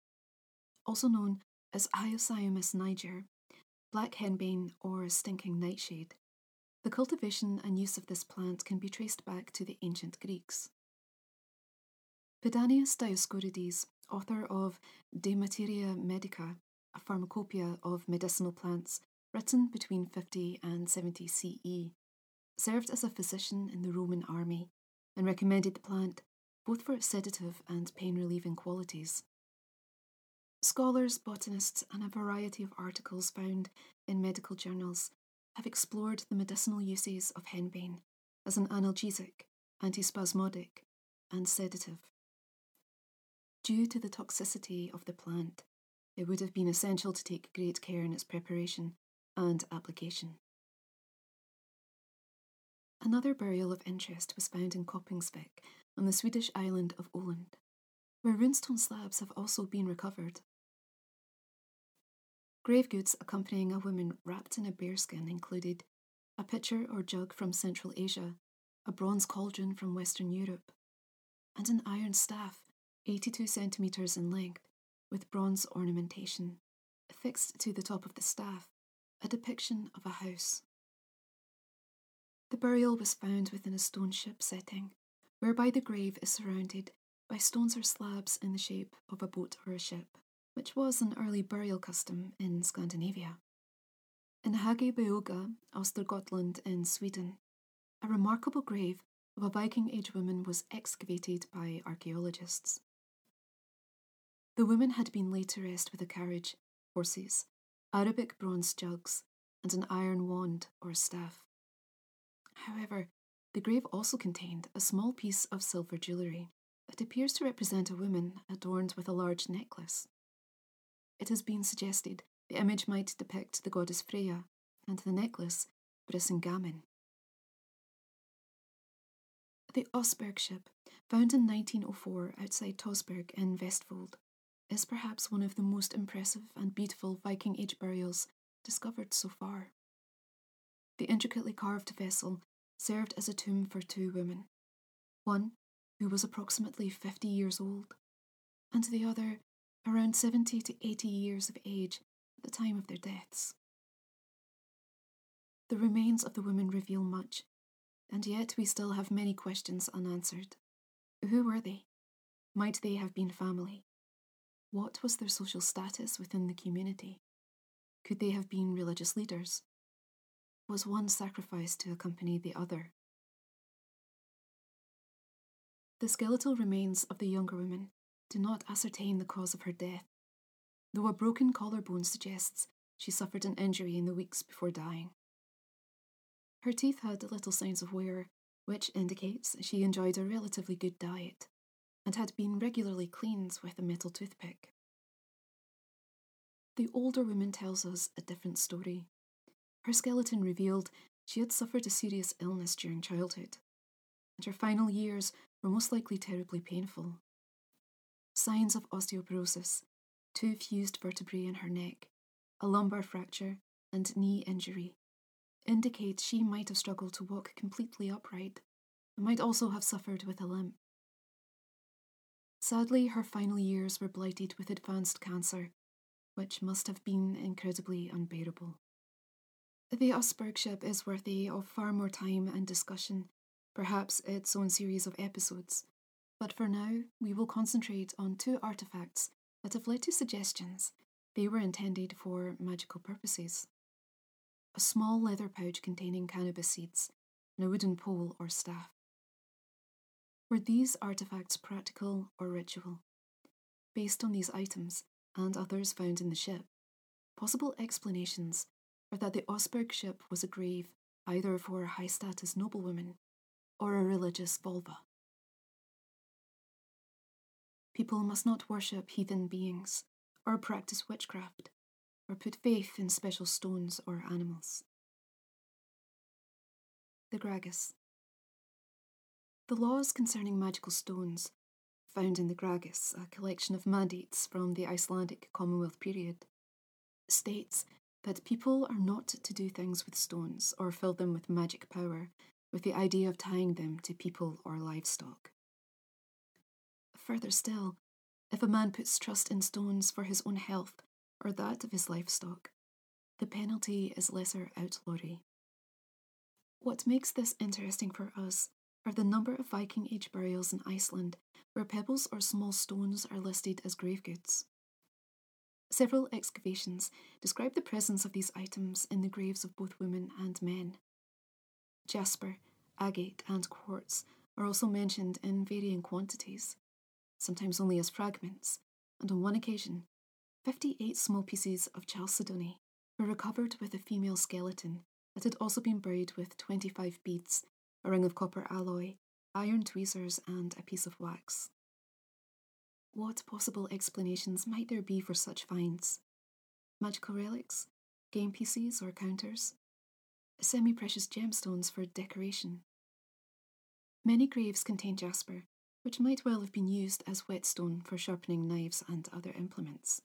Speaker 1: Also known as Hyoscyamus niger, black henbane, or stinking nightshade, the cultivation and use of this plant can be traced back to the ancient Greeks. Pedanius Dioscorides, author of De Materia Medica, a pharmacopoeia of medicinal plants written between 50 and 70 CE, served as a physician in the Roman army and recommended the plant both for its sedative and pain relieving qualities. Scholars, botanists, and a variety of articles found in medical journals have explored the medicinal uses of henbane as an analgesic, antispasmodic, and sedative. Due to the toxicity of the plant, it would have been essential to take great care in its preparation and application. Another burial of interest was found in Köpingsvik on the Swedish island of Öland, where runestone slabs have also been recovered. Grave goods accompanying a woman wrapped in a bearskin included a pitcher or jug from Central Asia, a bronze cauldron from Western Europe, and an iron staff 82 centimetres in length with bronze ornamentation. Affixed to the top of the staff, a depiction of a house. The burial was found within a stone ship setting, whereby the grave is surrounded by stones or slabs in the shape of a boat or a ship which was an early burial custom in Scandinavia. In Hagebyhöga, Östergötland in Sweden, a remarkable grave of a Viking Age woman was excavated by archaeologists. The woman had been laid to rest with a carriage, horses, Arabic bronze jugs, and an iron wand or staff. However, the grave also contained a small piece of silver jewellery that appears to represent a woman adorned with a large necklace. It has been suggested the image might depict the goddess Freya and the necklace Brisingamen. The Oseberg ship, found in 1904 outside Tønsberg in Vestfold, is perhaps one of the most impressive and beautiful Viking Age burials discovered so far. The intricately carved vessel served as a tomb for two women, one who was approximately 50 years old, and the other around 70 to 80 years of age at the time of their deaths. The remains of the women reveal much, and yet we still have many questions unanswered. Who were they? Might they have been family? What was their social status within the community? Could they have been religious leaders? Was one sacrifice to accompany the other? The skeletal remains of the younger woman do not ascertain the cause of her death, though a broken collarbone suggests she suffered an injury in the weeks before dying. Her teeth had little signs of wear, which indicates she enjoyed a relatively good diet and had been regularly cleaned with a metal toothpick. The older woman tells us a different story. Her skeleton revealed she had suffered a serious illness during childhood, and her final years were most likely terribly painful signs of osteoporosis, two fused vertebrae in her neck, a lumbar fracture, and knee injury indicate she might have struggled to walk completely upright and might also have suffered with a limp. Sadly, her final years were blighted with advanced cancer, which must have been incredibly unbearable. The Oseberg ship is worthy of far more time and discussion, perhaps its own series of episodes, but for now, we will concentrate on two artifacts that have led to suggestions they were intended for magical purposes. A small leather pouch containing cannabis seeds and a wooden pole or staff. Were these artifacts practical or ritual? Based on these items and others found in the ship, possible explanations are that the Oseberg ship was a grave either for a high status noblewoman or a religious volva. People must not worship heathen beings, or practice witchcraft, or put faith in special stones or animals. The Gragas. The laws concerning magical stones, found in the Gragas, a collection of mandates from the Icelandic Commonwealth period, states that people are not to do things with stones or fill them with magic power with the idea of tying them to people or livestock. Further still, if a man puts trust in stones for his own health or that of his livestock, the penalty is lesser outlawry. What makes this interesting for us are the number of Viking Age burials in Iceland where pebbles or small stones are listed as grave goods. Several excavations describe the presence of these items in the graves of both women and men. Jasper, agate, and quartz are also mentioned in varying quantities, sometimes only as fragments, and on one occasion, 58 small pieces of chalcedony were recovered with a female skeleton that had also been buried with 25 beads, a ring of copper alloy, iron tweezers, and a piece of wax. What possible explanations might there be for such finds? Magical relics? Game pieces or counters? Semi precious gemstones for decoration? Many graves contain jasper, which might well have been used as whetstone for sharpening knives and other implements.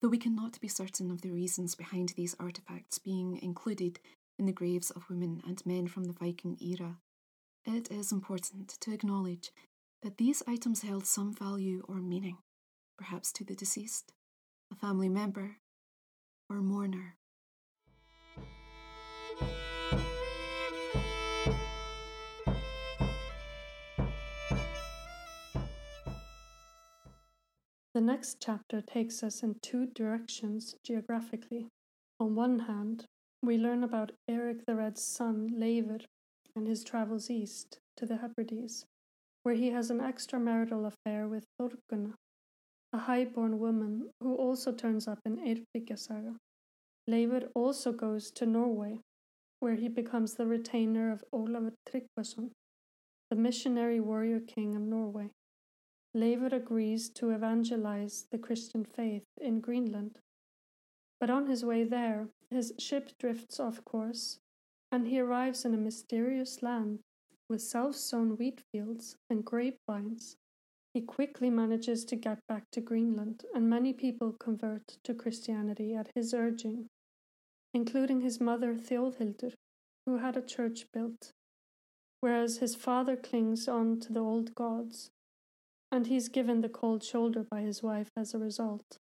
Speaker 1: Though we cannot be certain of the reasons behind these artifacts being included in the graves of women and men from the Viking era, it is important to acknowledge that these items held some value or meaning, perhaps to the deceased, a family member, or mourner.
Speaker 2: The next chapter takes us in two directions geographically. On one hand, we learn about Eric the Red's son, Leifr, and his travels east to the Hebrides, where he has an extramarital affair with Thorgunna, a high-born woman who also turns up in Eyrbyggjasaga. Leifr also goes to Norway, where he becomes the retainer of Olafur Tryggvason, the missionary warrior king of Norway. Leifr agrees to evangelize the Christian faith in Greenland. But on his way there, his ship drifts off course, and he arrives in a mysterious land with self sown wheat fields and grapevines. He quickly manages to get back to Greenland, and many people convert to Christianity at his urging, including his mother Theodhildur, who had a church built, whereas his father clings on to the old gods and he's given the cold shoulder by his wife as a result.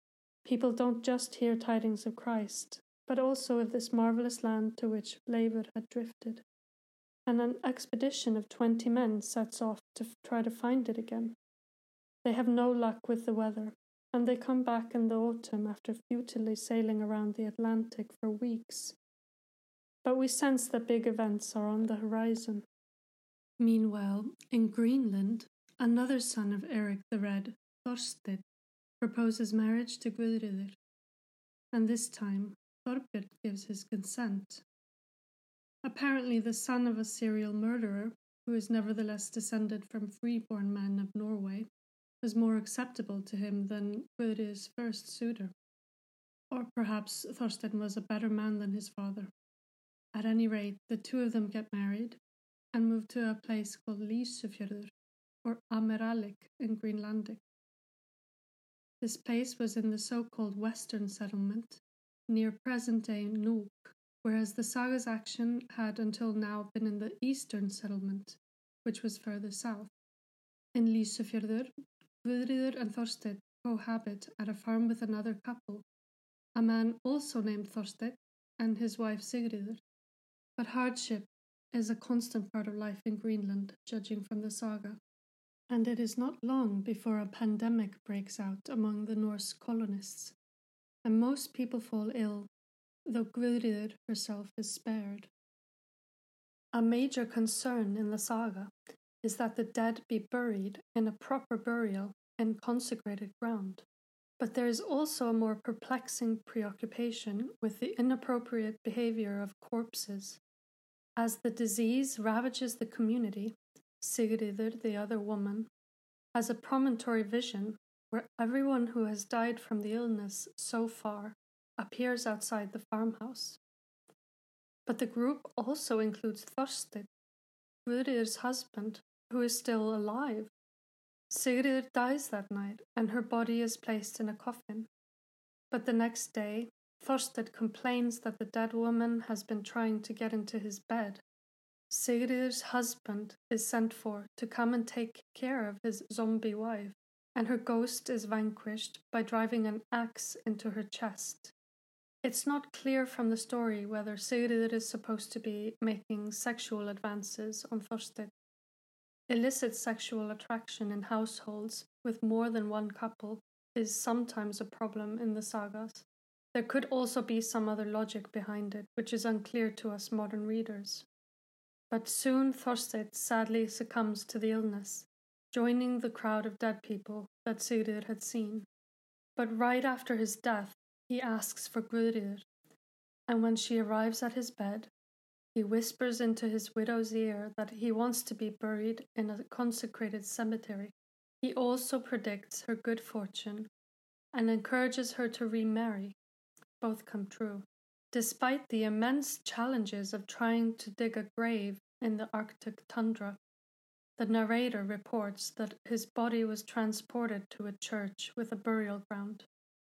Speaker 2: People don't just hear tidings of Christ, but also of this marvelous land to which Leifr had drifted. And an expedition of twenty men sets off to try to find it again. They have no luck with the weather, and they come back in the autumn after futilely sailing around the Atlantic for weeks. But we sense that big events are on the horizon. Meanwhile, in Greenland, Another son of Eric the Red, Thorstein, proposes marriage to Guðríður, and this time Thorbjörn gives his consent. Apparently, the son of a serial murderer, who is nevertheless descended from freeborn men of Norway, was more acceptable to him than Guðríður's first suitor. Or perhaps Thorstein was a better man than his father. At any rate, the two of them get married and move to a place called Lýsufjörður, or Ameralik in Greenlandic. This place was in the so-called Western settlement, near present-day Nuuk, whereas the saga's action had until now been in the Eastern settlement, which was further south. In Lýsufjörður, Guðríður and Thorstein cohabit at a farm with another couple, a man also named Thorstein and his wife Sigriður. But hardship is a constant part of life in Greenland, judging from the saga and it is not long before a pandemic breaks out among the Norse colonists, and most people fall ill, though Guðríður herself is spared. A major concern in the saga is that the dead be buried in a proper burial in consecrated ground. But there is also a more perplexing preoccupation with the inappropriate behavior of corpses. As the disease ravages the community, Sigriður, the other woman, has a promontory vision where everyone who has died from the illness so far appears outside the farmhouse. But the group also includes Thorstein, Guðríður's husband, who is still alive. Sigriður dies that night and her body is placed in a coffin. But the next day, Thorstein complains that the dead woman has been trying to get into his bed Sigrid's husband is sent for to come and take care of his zombie wife, and her ghost is vanquished by driving an axe into her chest. It's not clear from the story whether Sigrid is supposed to be making sexual advances on Thorstein. Illicit sexual attraction in households with more than one couple is sometimes a problem in the sagas. There could also be some other logic behind it, which is unclear to us modern readers. But soon Thorstein sadly succumbs to the illness, joining the crowd of dead people that Sigrid had seen. But right after his death, he asks for Guðríður, and when she arrives at his bed, he whispers into his widow's ear that he wants to be buried in a consecrated cemetery. He also predicts her good fortune and encourages her to remarry. Both come true. Despite the immense challenges of trying to dig a grave in the Arctic tundra, the narrator reports that his body was transported to a church with a burial ground.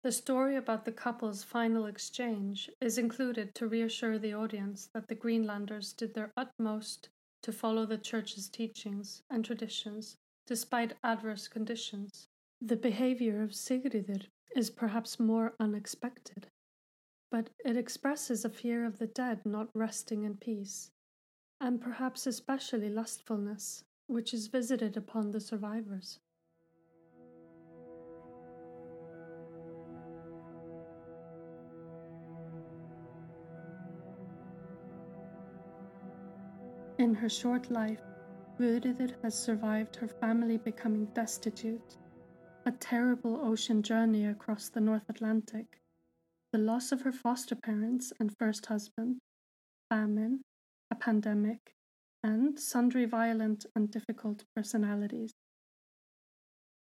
Speaker 2: The story about the couple's final exchange is included to reassure the audience that the Greenlanders did their utmost to follow the church's teachings and traditions despite adverse conditions. The behavior of Sigridur is perhaps more unexpected but it expresses a fear of the dead not resting in peace, and perhaps especially lustfulness, which is visited upon the survivors. In her short life, Guðríður has survived her family becoming destitute, a terrible ocean journey across the North Atlantic, the loss of her foster parents and first husband, famine, a pandemic, and sundry violent and difficult personalities.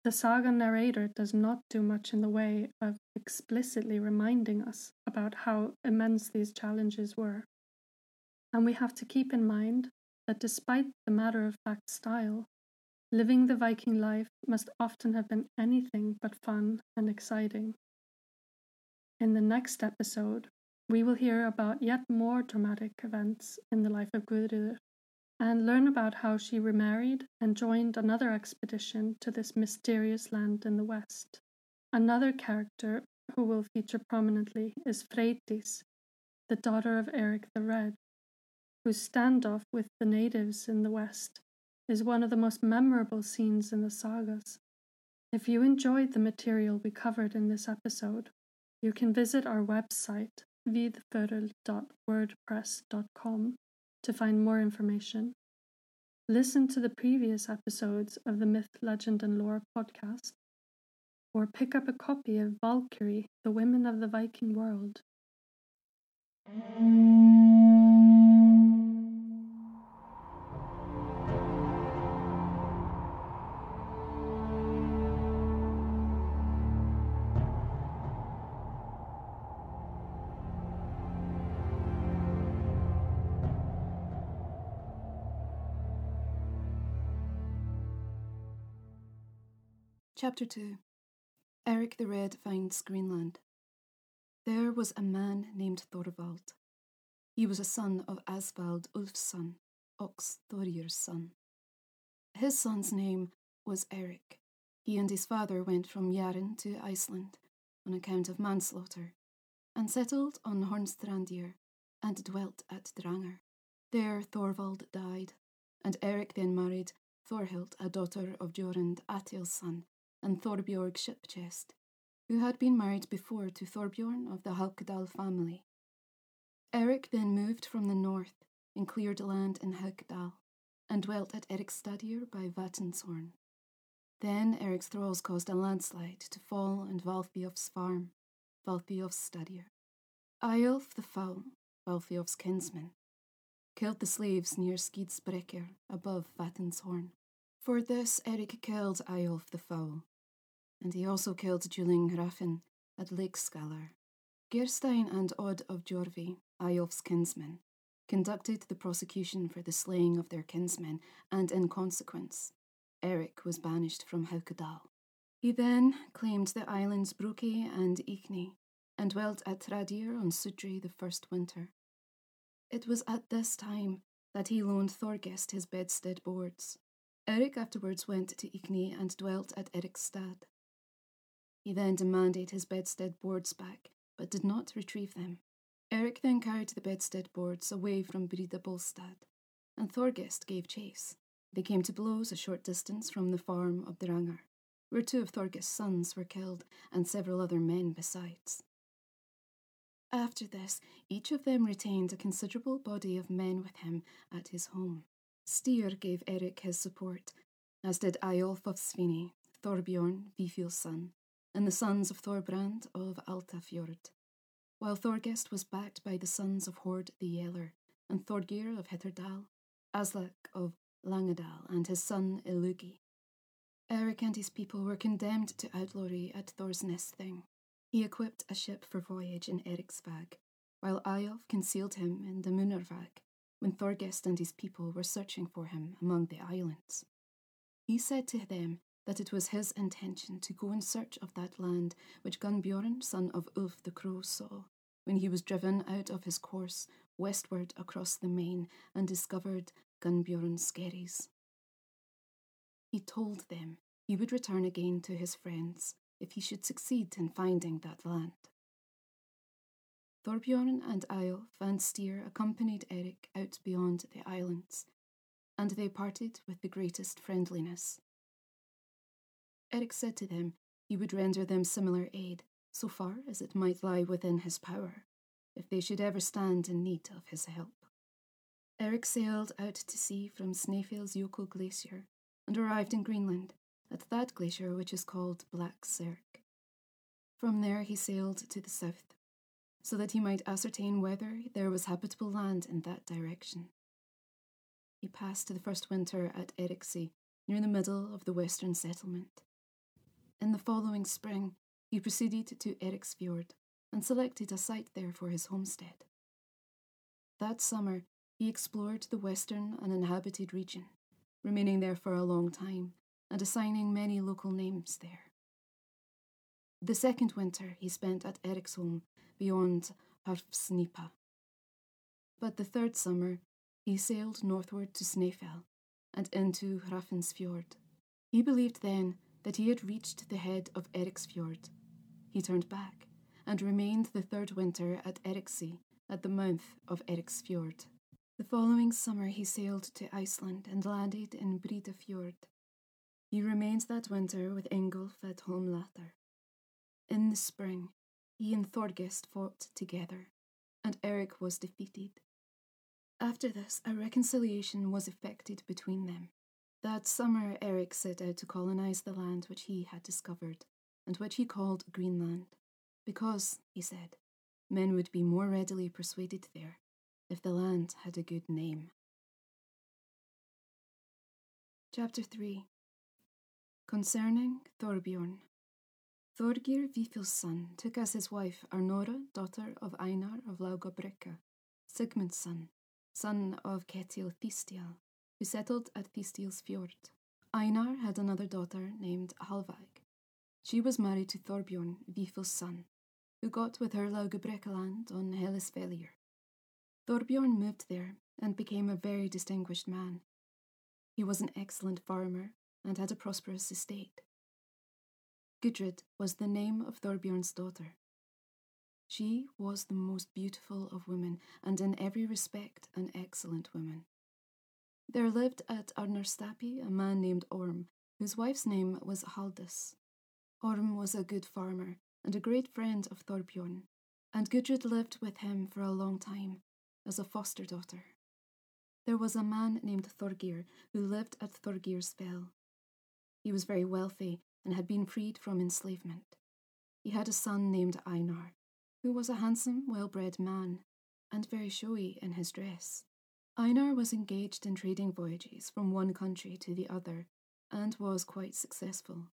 Speaker 2: The saga narrator does not do much in the way of explicitly reminding us about how immense these challenges were. And we have to keep in mind that despite the matter of fact style, living the Viking life must often have been anything but fun and exciting. In the next episode, we will hear about yet more dramatic events in the life of Guðríður and learn about how she remarried and joined another expedition to this mysterious land in the west. Another character who will feature prominently is Freydís, the daughter of Eric the Red, whose standoff with the natives in the west is one of the most memorable scenes in the sagas. If you enjoyed the material we covered in this episode, you can visit our website vidforul.wordpress.com to find more information. Listen to the previous episodes of the Myth, Legend, and Lore podcast, or pick up a copy of Valkyrie, The Women of the Viking World.
Speaker 1: Chapter 2 Eric the Red finds Greenland. There was a man named Thorvald. He was a son of Asvald Ulfsson, Ox Thorir's son. His son's name was Eric. He and his father went from Jaren to Iceland on account of manslaughter and settled on Hornstrandir and dwelt at Drangr. There Thorvald died, and Eric then married Thorhild, a daughter of Jorund Atil's son, and Thorbjorg Shipchest, who had been married before to Thorbjorn of the Haukdal family. Eric then moved from the north and cleared land in Haukdal and dwelt at Erikstadir by Vatnshorn. Then Eric's thralls caused a landslide to fall on Valthiof's farm, Valthiof's Stadir. Eyjolf the Foul, Valthiof's kinsman, killed the slaves near Skidsbrekkr above Vatnshorn. For this Eric killed Eyjolf the Foul, and he also killed Juling Hrafn at Lake Leikskalar. Geirstein and Odd of Jorvi, Eyjolf's kinsmen, conducted the prosecution for the slaying of their kinsmen, and in consequence, Eric was banished from Haukadal. He then claimed the islands Brukey and Ikni, and dwelt at Tradir on Sudri the first winter. It was at this time that he loaned Thorgest his bedstead boards. Eric afterwards went to Igni and dwelt at Ericstad. He then demanded his bedstead boards back, but did not retrieve them. Eric then carried the bedstead boards away from Brida Bolstad, and Thorgest gave chase. They came to blows a short distance from the farm of Drangar, where two of Thorgest's sons were killed and several other men besides. After this, each of them retained a considerable body of men with him at his home. Styr gave Eric his support, as did Eyjolf of Svini, Thorbjorn, Vifil's son, and the sons of Thorbrand of Altafjord, while Thorgest was backed by the sons of Hord the Yeller, and Thorgir of Hitterdal, Aslak of Langadal, and his son Illugi. Eric and his people were condemned to outlawry at Thor's Thorsnessthing. He equipped a ship for voyage in Eriksvag, while Eyjolf concealed him in the Munarvag when Thorgest and his people were searching for him among the islands. He said to them that it was his intention to go in search of that land which Gunbjorn, son of Ulf the Crow, saw when he was driven out of his course westward across the main and discovered Gunbjorn's skerries. He told them he would return again to his friends if he should succeed in finding that land. Thorbjorn and Eyjolf and Styr accompanied Eric out beyond the islands, and they parted with the greatest friendliness. Eric said to them he would render them similar aid, so far as it might lie within his power, if they should ever stand in need of his help. Eric sailed out to sea from Snæfellsjökull Glacier and arrived in Greenland at that glacier which is called Blaserk. From there he sailed to the south, so that he might ascertain whether there was habitable land in that direction. He passed the first winter at Eriksey, near the middle of the western settlement. In the following spring, he proceeded to Eriksfjord and selected a site there for his homestead. That summer, he explored the western uninhabited region, remaining there for a long time and assigning many local names there. The second winter he spent at Eriksholm beyond Hvarfsgnipa. But the third summer he sailed northward to Snæfell and into Hrafnsfjord. He believed then that he had reached the head of Eriksfjord. He turned back and remained the third winter at Eriksey at the mouth of Eriksfjord. The following summer he sailed to Iceland and landed in Breidafjord. He remained that winter with Ingolf at Holmlatr. In the spring, he and Thorgest fought together, and Eric was defeated. After this, a reconciliation was effected between them. That summer, Eric set out to colonize the land which he had discovered, and which he called Greenland, because, he said, men would be more readily persuaded there if the land had a good name. Chapter 3 Concerning Thorbjorn. Thorgir Vifil's son took as his wife Arnora, daughter of Einar of Laugarbrekka, Sigmund's son, son of Ketil Thistil, who settled at Thistil's fjord. Einar had another daughter named Hallveig. She was married to Thorbjorn, Vifil's son, who got with her land on Hellisvellir. Thorbjorn moved there and became a very distinguished man. He was an excellent farmer and had a prosperous estate. Gudrid was the name of Thorbjorn's daughter. She was the most beautiful of women, and in every respect an excellent woman. There lived at Arnarstapi a man named Orm, whose wife's name was Haldis. Orm was a good farmer and a great friend of Thorbjorn, and Gudrid lived with him for a long time as a foster daughter. There was a man named Thorgir who lived at Thorgir's Fell. He was very wealthy and had been freed from enslavement. He had a son named Einar, who was a handsome, well bred man and very showy in his dress. Einar was engaged in trading voyages from one country to the other and was quite successful.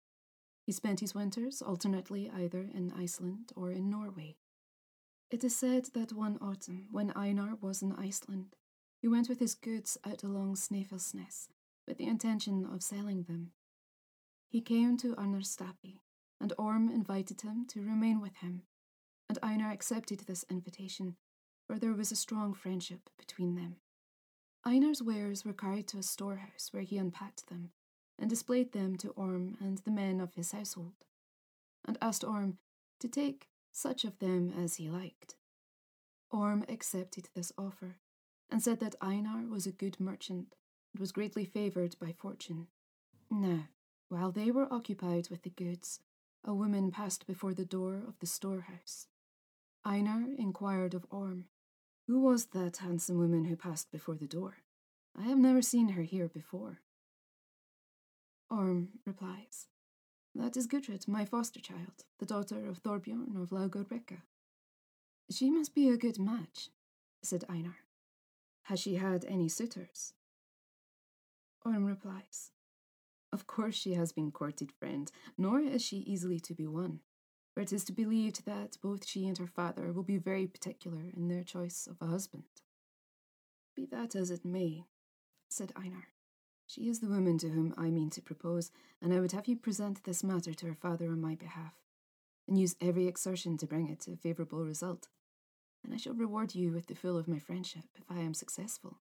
Speaker 1: He spent his winters alternately either in Iceland or in Norway. It is said that one autumn, when Einar was in Iceland, he went with his goods out along Snæfellsnes with the intention of selling them. He came to Arnarstapi, and Orm invited him to remain with him, and Einar accepted this invitation, for there was a strong friendship between them. Einar's wares were carried to a storehouse where he unpacked them and displayed them to Orm and the men of his household, and asked Orm to take such of them as he liked. Orm accepted this offer and said that Einar was a good merchant and was greatly favoured by fortune. Now, while they were occupied with the goods, a woman passed before the door of the storehouse. Einar inquired of Orm, Who was that handsome woman who passed before the door? I have never seen her here before. Orm replies, That is Gudrid, my foster child, the daughter of Thorbjorn of Laugarbrekka. She must be a good match, said Einar. Has she had any suitors? Orm replies, Of course she has been courted, friend, nor is she easily to be won. For it is to be believed that both she and her father will be very particular in their choice of a husband. Be that as it may, said Einar, she is the woman to whom I mean to propose, and I would have you present this matter to her father on my behalf, and use every exertion to bring it to a favourable result. And I shall reward you with the full of my friendship if I am successful.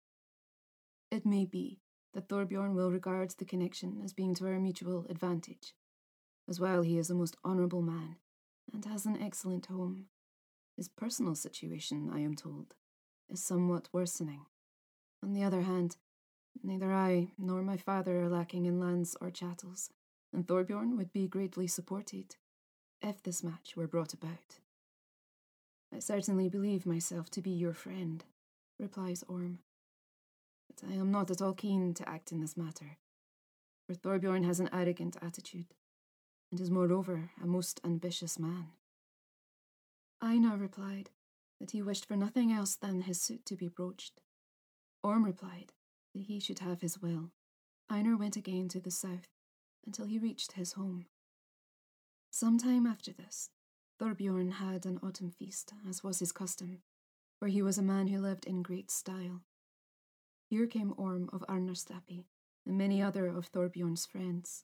Speaker 1: It may be that Thorbjorn will regard the connection as being to our mutual advantage. As well, he is a most honourable man, and has an excellent home. His personal situation, I am told, is somewhat worsening. On the other hand, Neither I nor my father are lacking in lands or chattels, and Thorbjorn would be greatly supported if this match were brought about. I certainly believe myself to be your friend, replies Orm, but I am not at all keen to act in this matter, for Thorbjorn has an arrogant attitude, and is moreover a most ambitious man. Einar replied that he wished for nothing else than his suit to be broached. Orm replied that he should have his will, Einar went again to the south until he reached his home. Some time after this, Thorbjorn had an autumn feast, as was his custom, for he was a man who lived in great style. Here came Orm of Arnarstapi and many other of Thorbjorn's friends.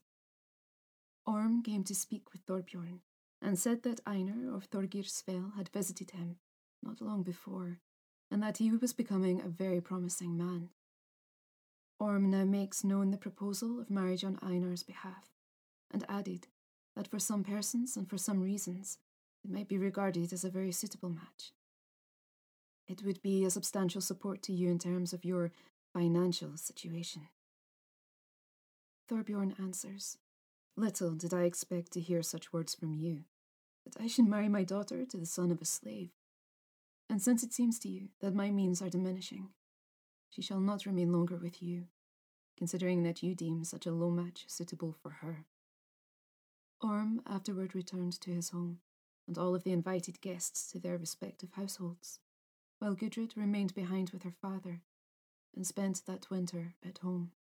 Speaker 1: Orm came to speak with Thorbjorn and said that Einar of Thorgirsfell had visited him not long before, and that he was becoming a very promising man. Orm now makes known the proposal of marriage on Einar's behalf, and added that for some persons and for some reasons it might be regarded as a very suitable match. It would be a substantial support to you in terms of your financial situation. Thorbjorn answers, Little did I expect to hear such words from you, that I should marry my daughter to the son of a slave. And since it seems to you that my means are diminishing, she shall not remain longer with you, considering that you deem such a low match suitable for her. Orm afterward returned to his home, and all of the invited guests to their respective households, while Gudrid remained behind with her father and spent that winter at home.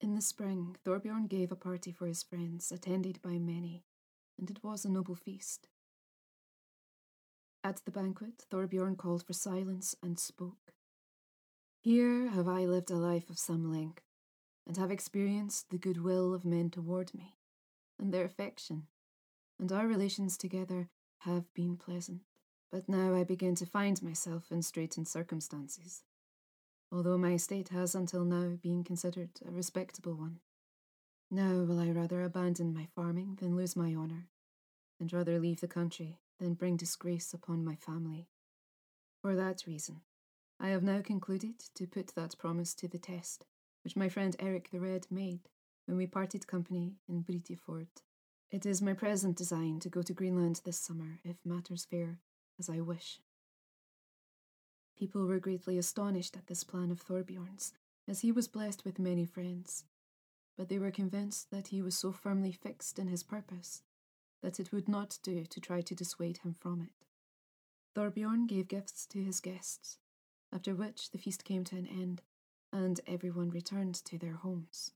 Speaker 1: In the spring, Thorbjorn gave a party for his friends, attended by many, and it was a noble feast. At the banquet, Thorbjorn called for silence and spoke. Here have I lived a life of some length, and have experienced the goodwill of men toward me, and their affection, and our relations together have been pleasant. But now I begin to find myself in straitened circumstances, although my estate has until now been considered a respectable one. Now will I rather abandon my farming than lose my honour, and rather leave the country than bring disgrace upon my family. For that reason, I have now concluded to put that promise to the test, which my friend Eric the Red made when we parted company in Briteford. It is my present design to go to Greenland this summer if matters fare as I wish. People were greatly astonished at this plan of Thorbjorn's, as he was blessed with many friends, but they were convinced that he was so firmly fixed in his purpose that it would not do to try to dissuade him from it. Thorbjorn gave gifts to his guests, after which the feast came to an end, and everyone returned to their homes.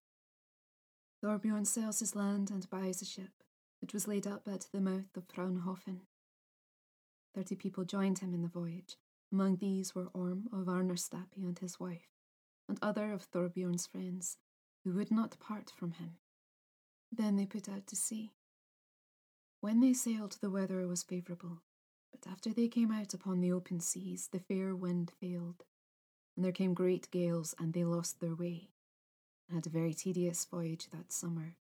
Speaker 1: Thorbjorn sells his land and buys a ship, which was laid up at the mouth of Hraunhofn. Thirty people joined him in the voyage. Among these were Orm of Arnarstapi and his wife, and other of Thorbjorn's friends, who would not part from him. Then they put out to sea. When they sailed, the weather was favourable, but after they came out upon the open seas, the fair wind failed, and there came great gales, and they lost their way, and had a very tedious voyage that summer.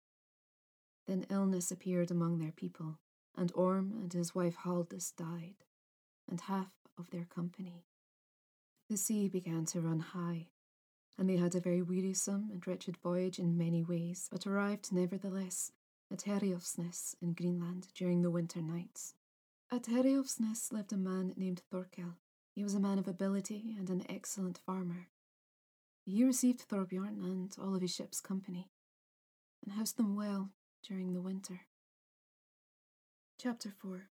Speaker 1: Then illness appeared among their people, and Orm and his wife Haldis died, and half of their company. The sea began to run high, and they had a very wearisome and wretched voyage in many ways, but arrived nevertheless at Herjolfsnes in Greenland during the winter nights. At Herjolfsnes lived a man named Thorkel. He was a man of ability and an excellent farmer. He received Thorbjorn and all of his ship's company, and housed them well during the winter. Chapter 4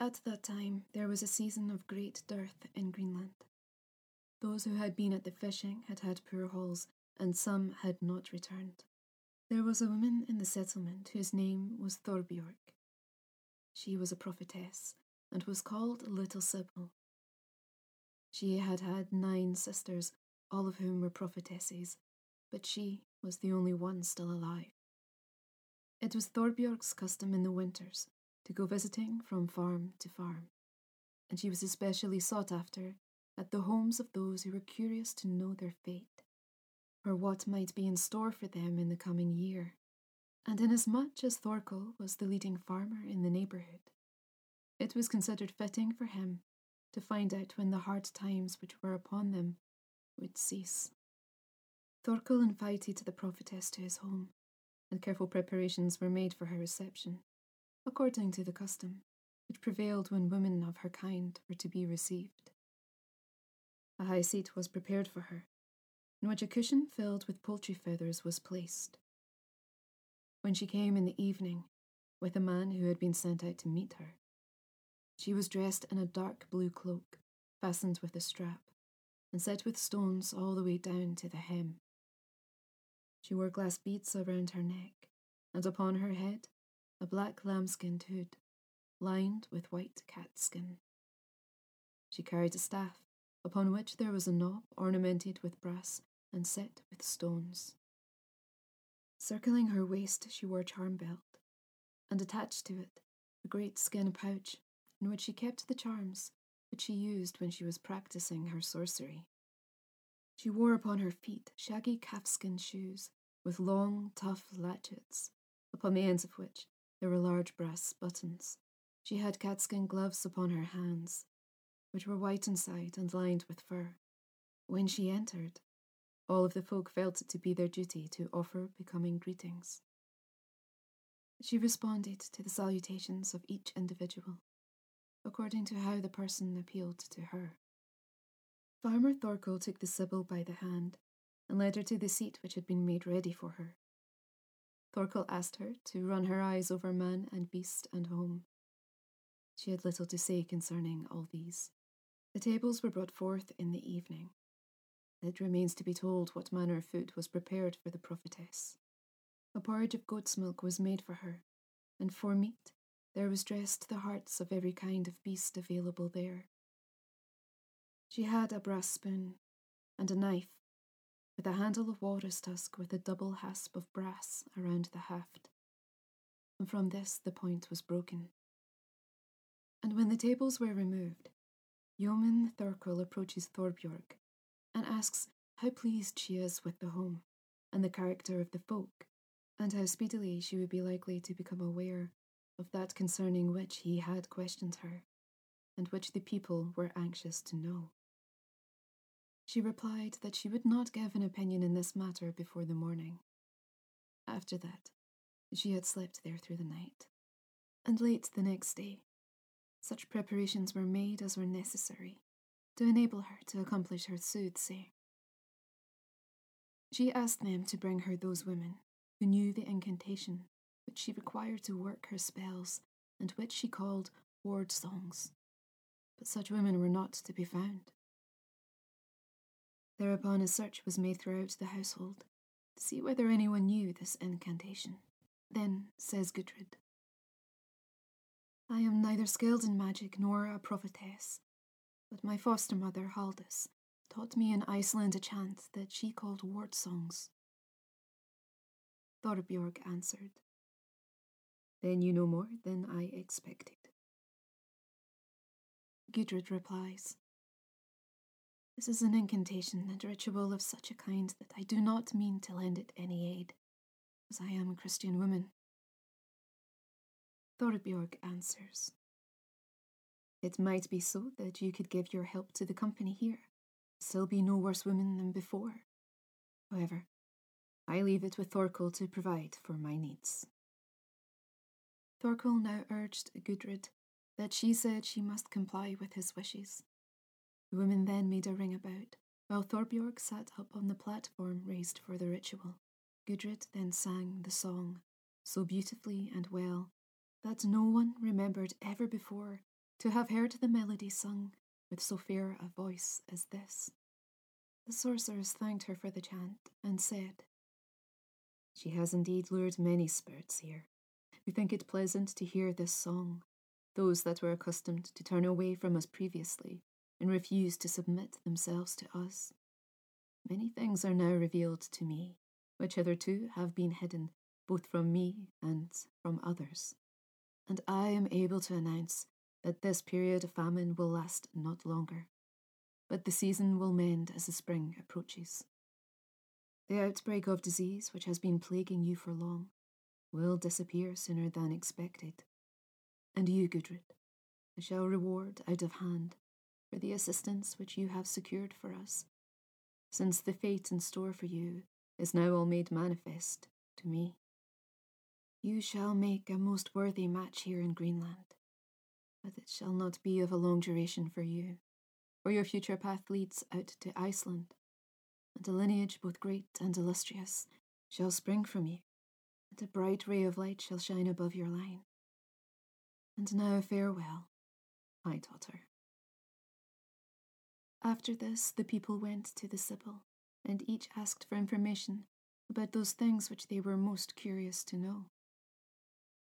Speaker 1: At that time there was a season of great dearth in Greenland. Those who had been at the fishing had had poor hauls, and some had not returned. There was a woman in the settlement whose name was Thorbjorg. She was a prophetess, and was called Little Sibyl. She had had nine sisters, all of whom were prophetesses, but she was the only one still alive. It was Thorbjorg's custom in the winters to go visiting from farm to farm, and she was especially sought after at the homes of those who were curious to know their fate, or what might be in store for them in the coming year. And inasmuch as Thorkel was the leading farmer in the neighbourhood, it was considered fitting for him to find out when the hard times which were upon them would cease. Thorkel invited the prophetess to his home, and careful preparations were made for her reception according to the custom which prevailed when women of her kind were to be received. A high seat was prepared for her, in which a cushion filled with poultry feathers was placed. When she came in the evening, with a man who had been sent out to meet her, she was dressed in a dark blue cloak, fastened with a strap, and set with stones all the way down to the hem. She wore glass beads around her neck, and upon her head a black lambskin hood, lined with white catskin. She carried a staff, upon which there was a knob ornamented with brass and set with stones. Circling her waist, she wore a charm belt, and attached to it a great skin pouch in which she kept the charms which she used when she was practicing her sorcery. She wore upon her feet shaggy calfskin shoes with long, tough latchets, upon the ends of which there were large brass buttons. She had catskin gloves upon her hands, which were white inside and lined with fur. When she entered, all of the folk felt it to be their duty to offer becoming greetings. She responded to the salutations of each individual, according to how the person appealed to her. Farmer Thorkel took the sibyl by the hand and led her to the seat which had been made ready for her. Thorkel asked her to run her eyes over man and beast and home. She had little to say concerning all these. The tables were brought forth in the evening. It remains to be told what manner of food was prepared for the prophetess. A porridge of goat's milk was made for her, and for meat there was dressed the hearts of every kind of beast available there. She had a brass spoon and a knife with a handle of walrus tusk with a double hasp of brass around the haft. And from this the point was broken. And when the tables were removed, Yeoman Thorkel approaches Thorbjorg and asks how pleased she is with the home and the character of the folk, and how speedily she would be likely to become aware of that concerning which he had questioned her, and which the people were anxious to know. She replied that she would not give an opinion in this matter before the morning. After that, she had slept there through the night. And late the next day, such preparations were made as were necessary to enable her to accomplish her soothsaying. She asked them to bring her those women who knew the incantation which she required to work her spells and which she called ward songs. But such women were not to be found. Thereupon a search was made throughout the household to see whether anyone knew this incantation. Then says Gudrid, I am neither skilled in magic nor a prophetess, but my foster mother, Halldis, taught me in Iceland a chant that she called ward songs. Thorbjorg answered, Then you know more than I expected. Gudrid replies, This is an incantation and ritual of such a kind that I do not mean to lend it any aid, as I am a Christian woman. Thorbjorg answers. It might be so that you could give your help to the company here, still be no worse woman than before. However, I leave it with Thorkel to provide for my needs. Thorkel now urged Gudrid that she said she must comply with his wishes. The women then made a ring about, while Thorbjorg sat up on the platform raised for the ritual. Gudrid then sang the song, so beautifully and well that no one remembered ever before to have heard the melody sung with so fair a voice as this. The sorceress thanked her for the chant and said, She has indeed lured many spirits here. We think it pleasant to hear this song. Those that were accustomed to turn away from us previously and refuse to submit themselves to us. Many things are now revealed to me, which hitherto have been hidden both from me and from others. And I am able to announce that this period of famine will last not longer, but the season will mend as the spring approaches. The outbreak of disease, which has been plaguing you for long, will disappear sooner than expected. And you, Gudrid, I shall reward out of hand for the assistance which you have secured for us, since the fate in store for you is now all made manifest to me. You shall make a most worthy match here in Greenland, but it shall not be of a long duration for you, for your future path leads out to Iceland, and a lineage both great and illustrious shall spring from you, and a bright ray of light shall shine above your line. And now farewell, my daughter. After this, the people went to the Sibyl, and each asked for information about those things which they were most curious to know.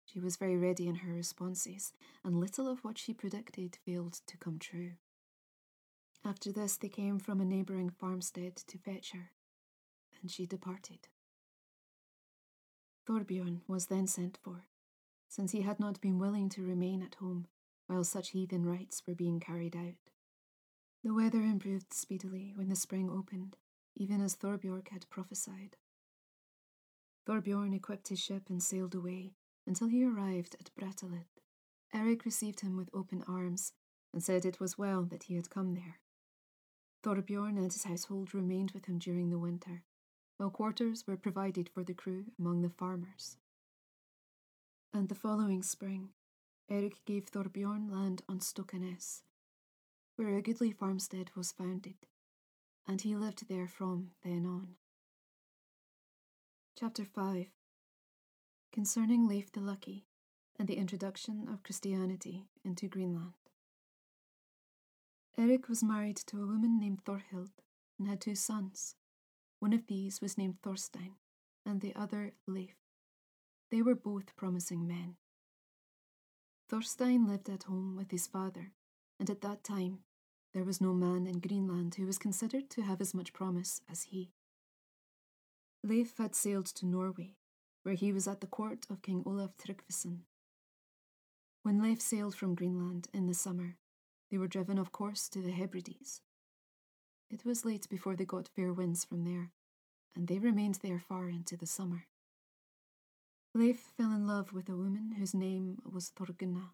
Speaker 1: She was very ready in her responses, and little of what she predicted failed to come true. After this, they came from a neighbouring farmstead to fetch her, and she departed. Thorbjorn was then sent for, since he had not been willing to remain at home while such heathen rites were being carried out. The weather improved speedily when the spring opened, even as Thorbjorg had prophesied. Thorbjorn equipped his ship and sailed away until he arrived at Brattahlid. Eric received him with open arms and said it was well that he had come there. Thorbjorn and his household remained with him during the winter, while quarters were provided for the crew among the farmers. And the following spring, Eric gave Thorbjorn land on Stokkanes, where a goodly farmstead was founded, and he lived there from then on. Chapter 5 Concerning Leif the Lucky and the introduction of Christianity into Greenland. Eric was married to a woman named Thorhild and had two sons. One of these was named Thorstein, and the other Leif. They were both promising men. Thorstein lived at home with his father and at that time there was no man in Greenland who was considered to have as much promise as he. Leif had sailed to Norway, where he was at the court of King Olaf Tryggvason. When Leif sailed from Greenland in the summer, they were driven, of course, to the Hebrides. It was late before they got fair winds from there, and they remained there far into the summer. Leif fell in love with a woman whose name was Thorgunna.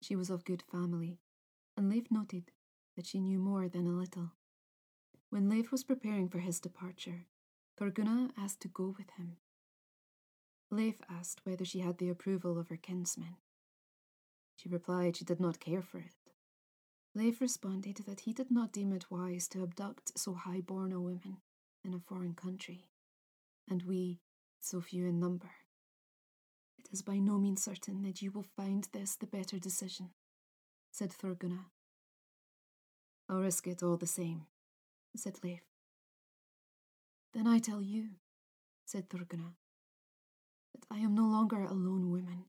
Speaker 1: She was of good family, and Leif noted that she knew more than a little. When Leif was preparing for his departure, Thorgunna asked to go with him. Leif asked whether she had the approval of her kinsmen. She replied she did not care for it. Leif responded that he did not deem it wise to abduct so high born a woman in a foreign country, and we so few in number. It is by no means certain that you will find this the better decision, said Thorgunna. I'll risk it all the same, said Leif. Then I tell you, said Thorgunna, that I am no longer a lone woman,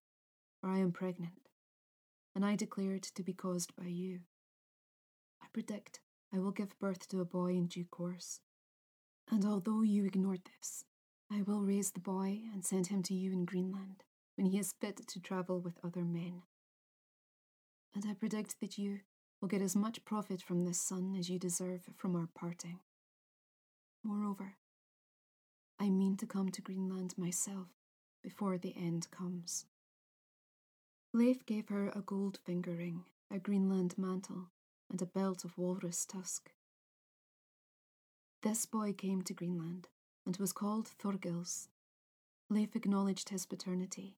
Speaker 1: for I am pregnant, and I declare it to be caused by you. I predict I will give birth to a boy in due course, and although you ignored this, I will raise the boy and send him to you in Greenland when he is fit to travel with other men. And I predict that you will get as much profit from this son as you deserve from our parting. Moreover, I mean to come to Greenland myself before the end comes. Leif gave her a gold finger ring, a Greenland mantle, and a belt of walrus tusk. This boy came to Greenland and was called Thorgils. Leif acknowledged his paternity.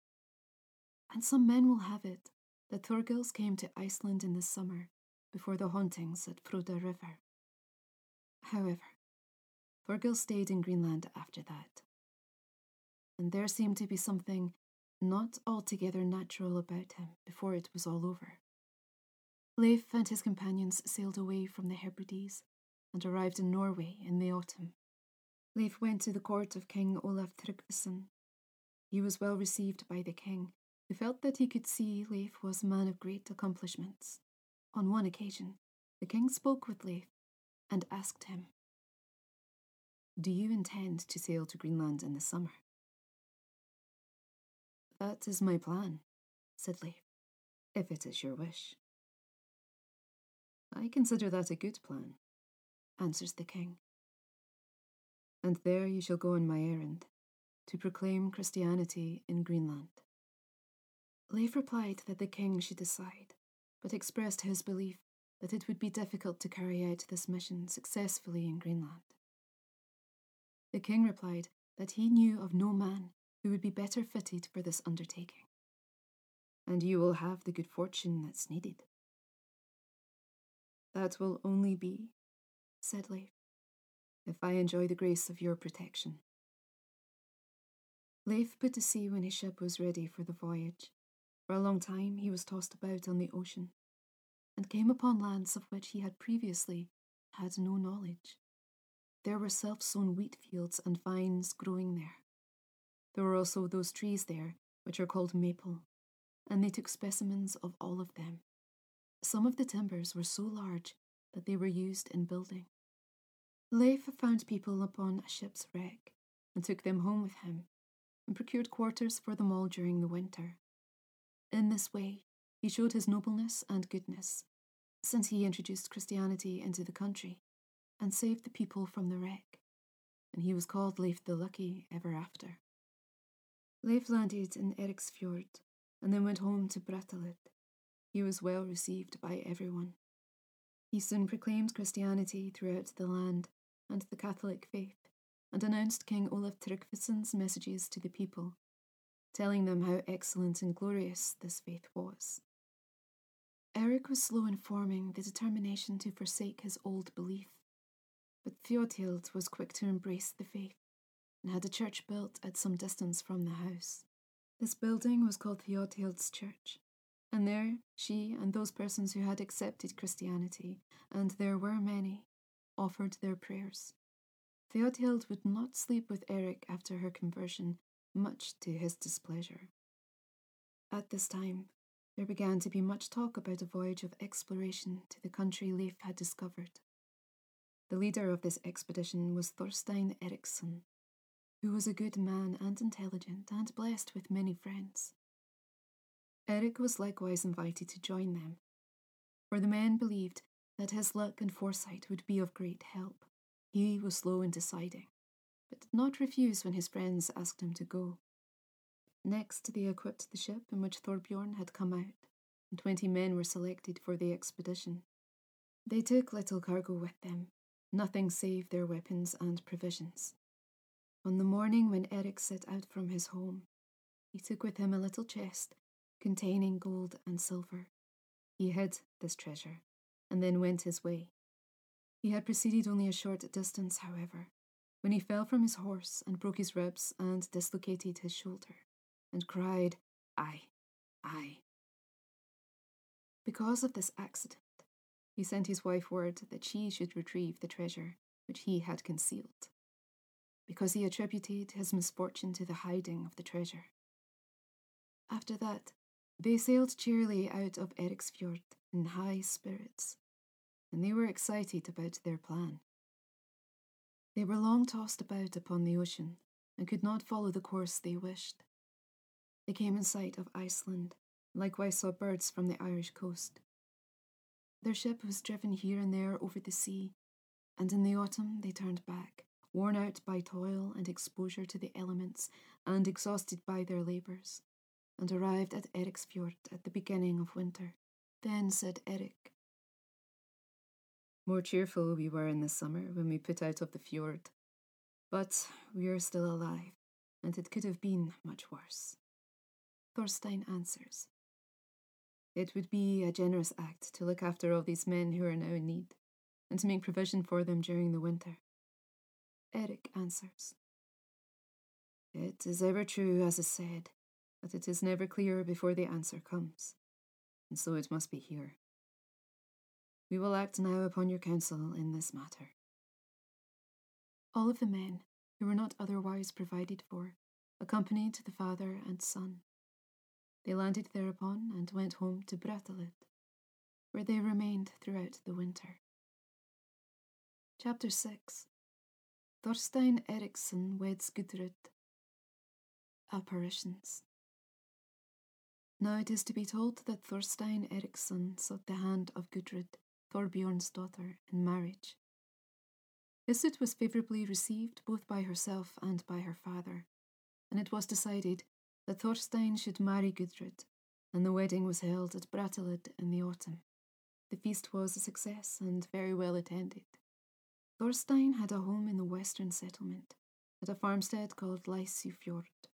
Speaker 1: And some men will have it that Thorgils came to Iceland in the summer before the hauntings at Froda River. However, Thorgils stayed in Greenland after that. And there seemed to be something not altogether natural about him before it was all over. Leif and his companions sailed away from the Hebrides and arrived in Norway in the autumn. Leif went to the court of King Olaf Tryggvason. He was well received by the king, who felt that he could see Leif was a man of great accomplishments. On one occasion, the king spoke with Leif and asked him, Do you intend to sail to Greenland in the summer? That is my plan, said Leif, if it is your wish. I consider that a good plan, answers the king. And there you shall go on my errand, to proclaim Christianity in Greenland. Leif replied that the king should decide, but expressed his belief that it would be difficult to carry out this mission successfully in Greenland. The king replied that he knew of no man who would be better fitted for this undertaking. And you will have the good fortune that's needed. That will only be, said Leif, if I enjoy the grace of your protection. Leif put to sea when his ship was ready for the voyage. For a long time he was tossed about on the ocean, and came upon lands of which he had previously had no knowledge. There were self sown wheat fields and vines growing there. There were also those trees there which are called maple, and they took specimens of all of them some of the timbers were so large that they were used in building. Leif found people upon a ship's wreck and took them home with him and procured quarters for them all during the winter. In this way, he showed his nobleness and goodness, since he introduced Christianity into the country and saved the people from the wreck, and he was called Leif the Lucky ever after. Leif landed in Eriksfjord and then went home to Brattahlid, he was well received by everyone. He soon proclaimed Christianity throughout the land and the Catholic faith, and announced King Olaf Tryggvason's messages to the people, telling them how excellent and glorious this faith was. Eric was slow in forming the determination to forsake his old belief, but Theodhild was quick to embrace the faith and had a church built at some distance from the house. This building was called Theodhild's Church, and there she and those persons who had accepted Christianity, and there were many, offered their prayers. Theodhild would not sleep with Eric after her conversion, much to his displeasure. At this time, there began to be much talk about a voyage of exploration to the country Leif had discovered. The leader of this expedition was Thorstein Eriksson, who was a good man and intelligent and blessed with many friends. Eric was likewise invited to join them, for the men believed that his luck and foresight would be of great help. He was slow in deciding, but did not refuse when his friends asked him to go. Next, they equipped the ship in which Thorbjorn had come out, and twenty men were selected for the expedition. They took little cargo with them, nothing save their weapons and provisions. On the morning when Eric set out from his home, he took with him a little chest containing gold and silver. He hid this treasure, and then went his way. He had proceeded only a short distance, however, when he fell from his horse and broke his ribs and dislocated his shoulder, and cried, Aye, aye. Because of this accident, he sent his wife word that she should retrieve the treasure which he had concealed, because he attributed his misfortune to the hiding of the treasure. After that, they sailed cheerily out of Eriksfjord in high spirits, and they were excited about their plan. They were long tossed about upon the ocean and could not follow the course they wished. They came in sight of Iceland, likewise saw birds from the Irish coast. Their ship was driven here and there over the sea, and in the autumn they turned back, worn out by toil and exposure to the elements, and exhausted by their labours, and arrived at Eriksfjord at the beginning of winter. Then said Erik,
Speaker 3: More cheerful we were in the summer when we put out of the fjord, but we are still alive, and it could have been much worse.
Speaker 1: Thorstein answers,
Speaker 3: It would be a generous act to look after all these men who are now in need, and to make provision for them during the winter.
Speaker 1: Erik answers,
Speaker 3: It is ever true, as is said, that it is never clear before the answer comes, and so it must be here. We will act now upon your counsel in this matter.
Speaker 1: All of the men, who were not otherwise provided for, accompanied the father and son. They landed thereupon and went home to Brattahlid, where they remained throughout the winter. Chapter 6 Thorstein Eriksson weds Gudrid. Apparitions. Now it is to be told that Thorstein Eriksson sought the hand of Gudrid, Thorbjorn's daughter, in marriage. His suit was favourably received both by herself and by her father, and it was decided that Thorstein should marry Gudrid, and the wedding was held at Brattahlid in the autumn. The feast was a success and very well attended. Thorstein had a home in the western settlement, at a farmstead called Leysufjord.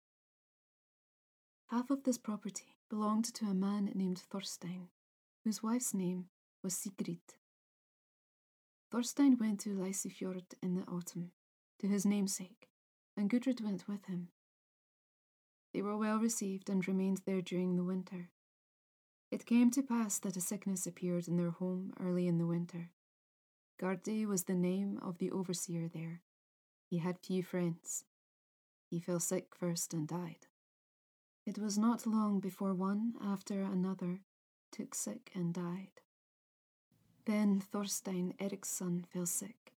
Speaker 1: Half of this property belonged to a man named Thorstein, whose wife's name was Sigrid. Thorstein went to Leysufjord in the autumn, to his namesake, and Gudrid went with him. They were well received and remained there during the winter. It came to pass that a sickness appeared in their home early in the winter. Gardi was the name of the overseer there. He had few friends. He fell sick first and died. It was not long before one after another took sick and died. Then Thorstein Eric's son fell sick,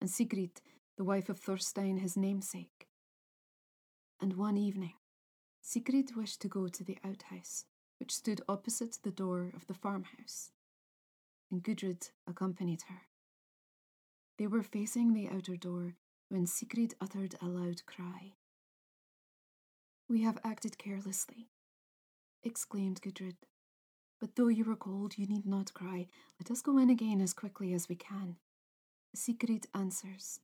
Speaker 1: and Sigrid, the wife of Thorstein, his namesake. And one evening, Sigrid wished to go to the outhouse, which stood opposite the door of the farmhouse, and Gudrid accompanied her. They were facing the outer door when Sigrid uttered a loud cry. We have acted carelessly, exclaimed Gudrid. But though you are cold, you need not cry. Let us go in again as quickly as we can. Sigrid answers.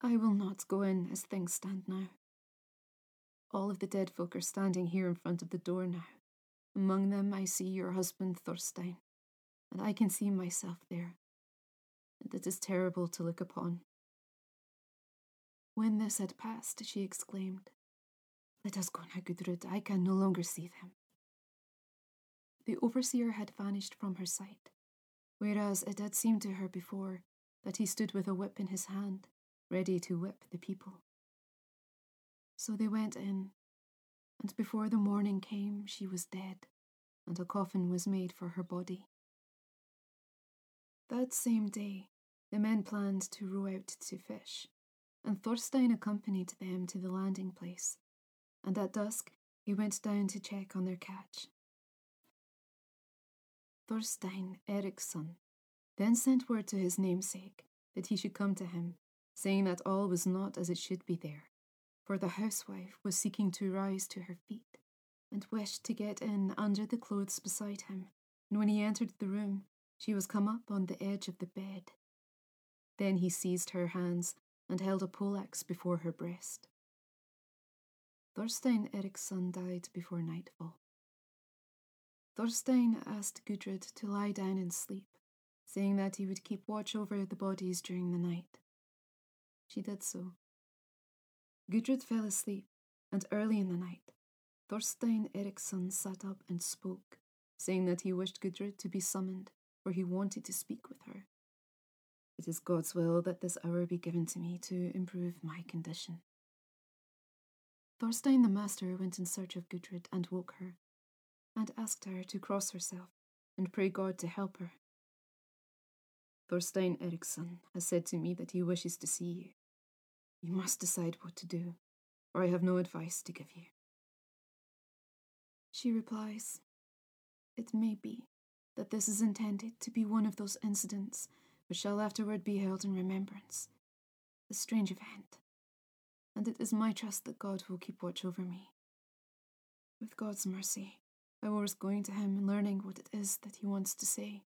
Speaker 1: I will not go in as things stand now. All of the dead folk are standing here in front of the door now. Among them, I see your husband Thorstein, and I can see myself there. And it is terrible to look upon. When this had passed, she exclaimed, Let us go now, Gudrid. I can no longer see them. The overseer had vanished from her sight, whereas it had seemed to her before that he stood with a whip in his hand, ready to whip the people. So they went in, and before the morning came, she was dead, and a coffin was made for her body. That same day, the men planned to row out to fish, and Thorstein accompanied them to the landing place, and at dusk he went down to check on their catch. Thorstein Eriksson then sent word to his namesake that he should come to him, saying that all was not as it should be there, for the housewife was seeking to rise to her feet, and wished to get in under the clothes beside him, and when he entered the room, she was come up on the edge of the bed. Then he seized her hands and held a poleaxe before her breast. Thorstein Eriksson died before nightfall. Thorstein asked Gudrid to lie down and sleep, saying that he would keep watch over the bodies during the night. She did so. Gudrid fell asleep, and early in the night, Thorstein Eriksson sat up and spoke, saying that he wished Gudrid to be summoned, for he wanted to speak with her. It is God's will that this hour be given to me to improve my condition. Thorstein the master went in search of Gudrid and woke her, and asked her to cross herself and pray God to help her. Thorstein Eriksson has said to me that he wishes to see you. You must decide what to do, or I have no advice to give you. She replies, It may be, that this is intended to be one of those incidents which shall afterward be held in remembrance. A strange event, and it is my trust that God will keep watch over me. With God's mercy, I risk going to Him and learning what it is that He wants to say,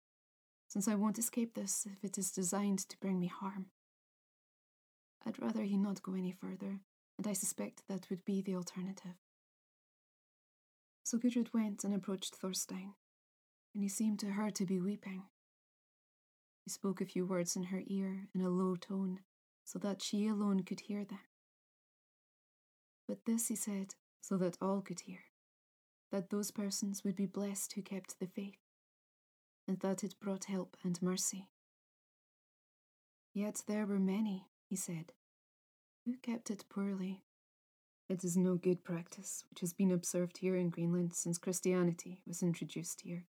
Speaker 1: since I won't escape this if it is designed to bring me harm. I'd rather He not go any further, and I suspect that would be the alternative. So Gudrid went and approached Thorstein, and he seemed to her to be weeping. He spoke a few words in her ear in a low tone, so that she alone could hear them. But this he said so that all could hear that those persons would be blessed who kept the faith, and that it brought help and mercy. Yet there were many, he said, who kept it poorly. It is no good practice which has been observed here in Greenland since Christianity was introduced here.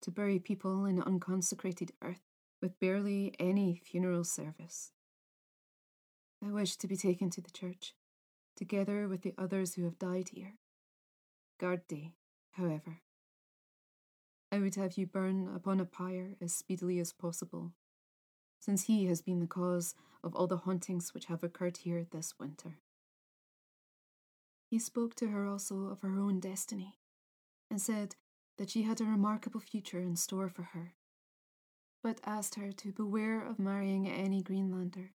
Speaker 1: To bury people in unconsecrated earth with barely any funeral service. I wish to be taken to the church, together with the others who have died here. Gardi, however. I would have you burn upon a pyre as speedily as possible, since he has been the cause of all the hauntings which have occurred here this winter. He spoke to her also of her own destiny, and said that she had a remarkable future in store for her but asked her to beware of marrying any Greenlander.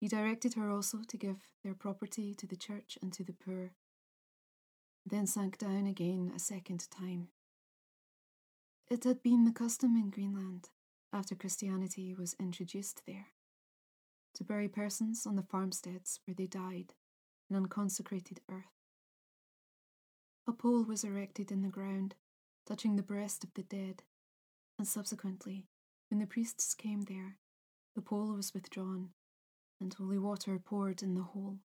Speaker 1: He directed her also to give their property to the church and to the poor, then sank down again a second time. It had been the custom in Greenland, after Christianity was introduced there, to bury persons on the farmsteads where they died in unconsecrated earth. A pole was erected in the ground, touching the breast of the dead, and subsequently when the priests came there, the pole was withdrawn, and holy water poured in the hole,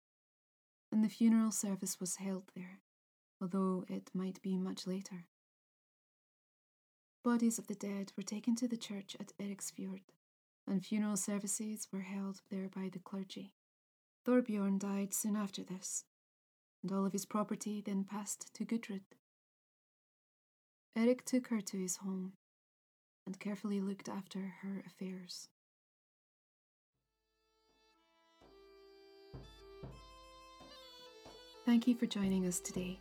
Speaker 1: and the funeral service was held there, although it might be much later. Bodies of the dead were taken to the church at Eriksfjord, and funeral services were held there by the clergy. Thorbjorn died soon after this, and all of his property then passed to Gudrid. Eric took her to his home and carefully looked after her affairs. Thank you for joining us today.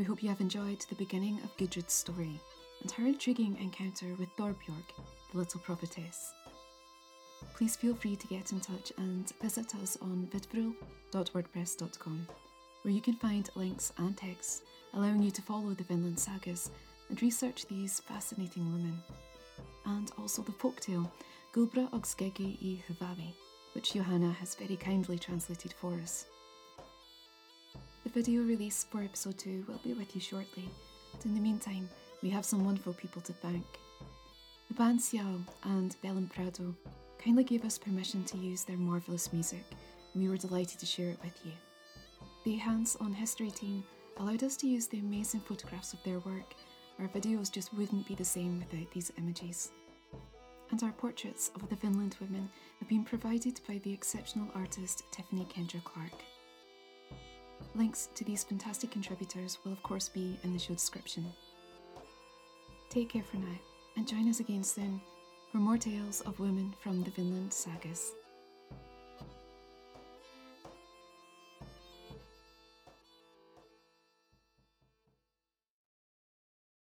Speaker 1: We hope you have enjoyed the beginning of Gudrid's story and her intriguing encounter with Thorbjorg, the little prophetess. Please feel free to get in touch and visit us on vidforul.wordpress.com, where you can find links and texts allowing you to follow the Vinland sagas and research these fascinating women and also the folktale Gullbrá og Skeggi i Hvammi, which Johanna has very kindly translated for us. The video release for episode 2 will be with you shortly, but in the meantime, we have some wonderful people to thank. The band Själ and Belen Prado kindly gave us permission to use their marvellous music, and we were delighted to share it with you. The Hands on History team allowed us to use the amazing photographs of their work our videos just wouldn't be the same without these images. And our portraits of the Vinland women have been provided by the exceptional artist Tiffany Kendra Clark. Links to these fantastic contributors will, of course, be in the show description. Take care for now, and join us again soon for more tales of women from the Vinland sagas.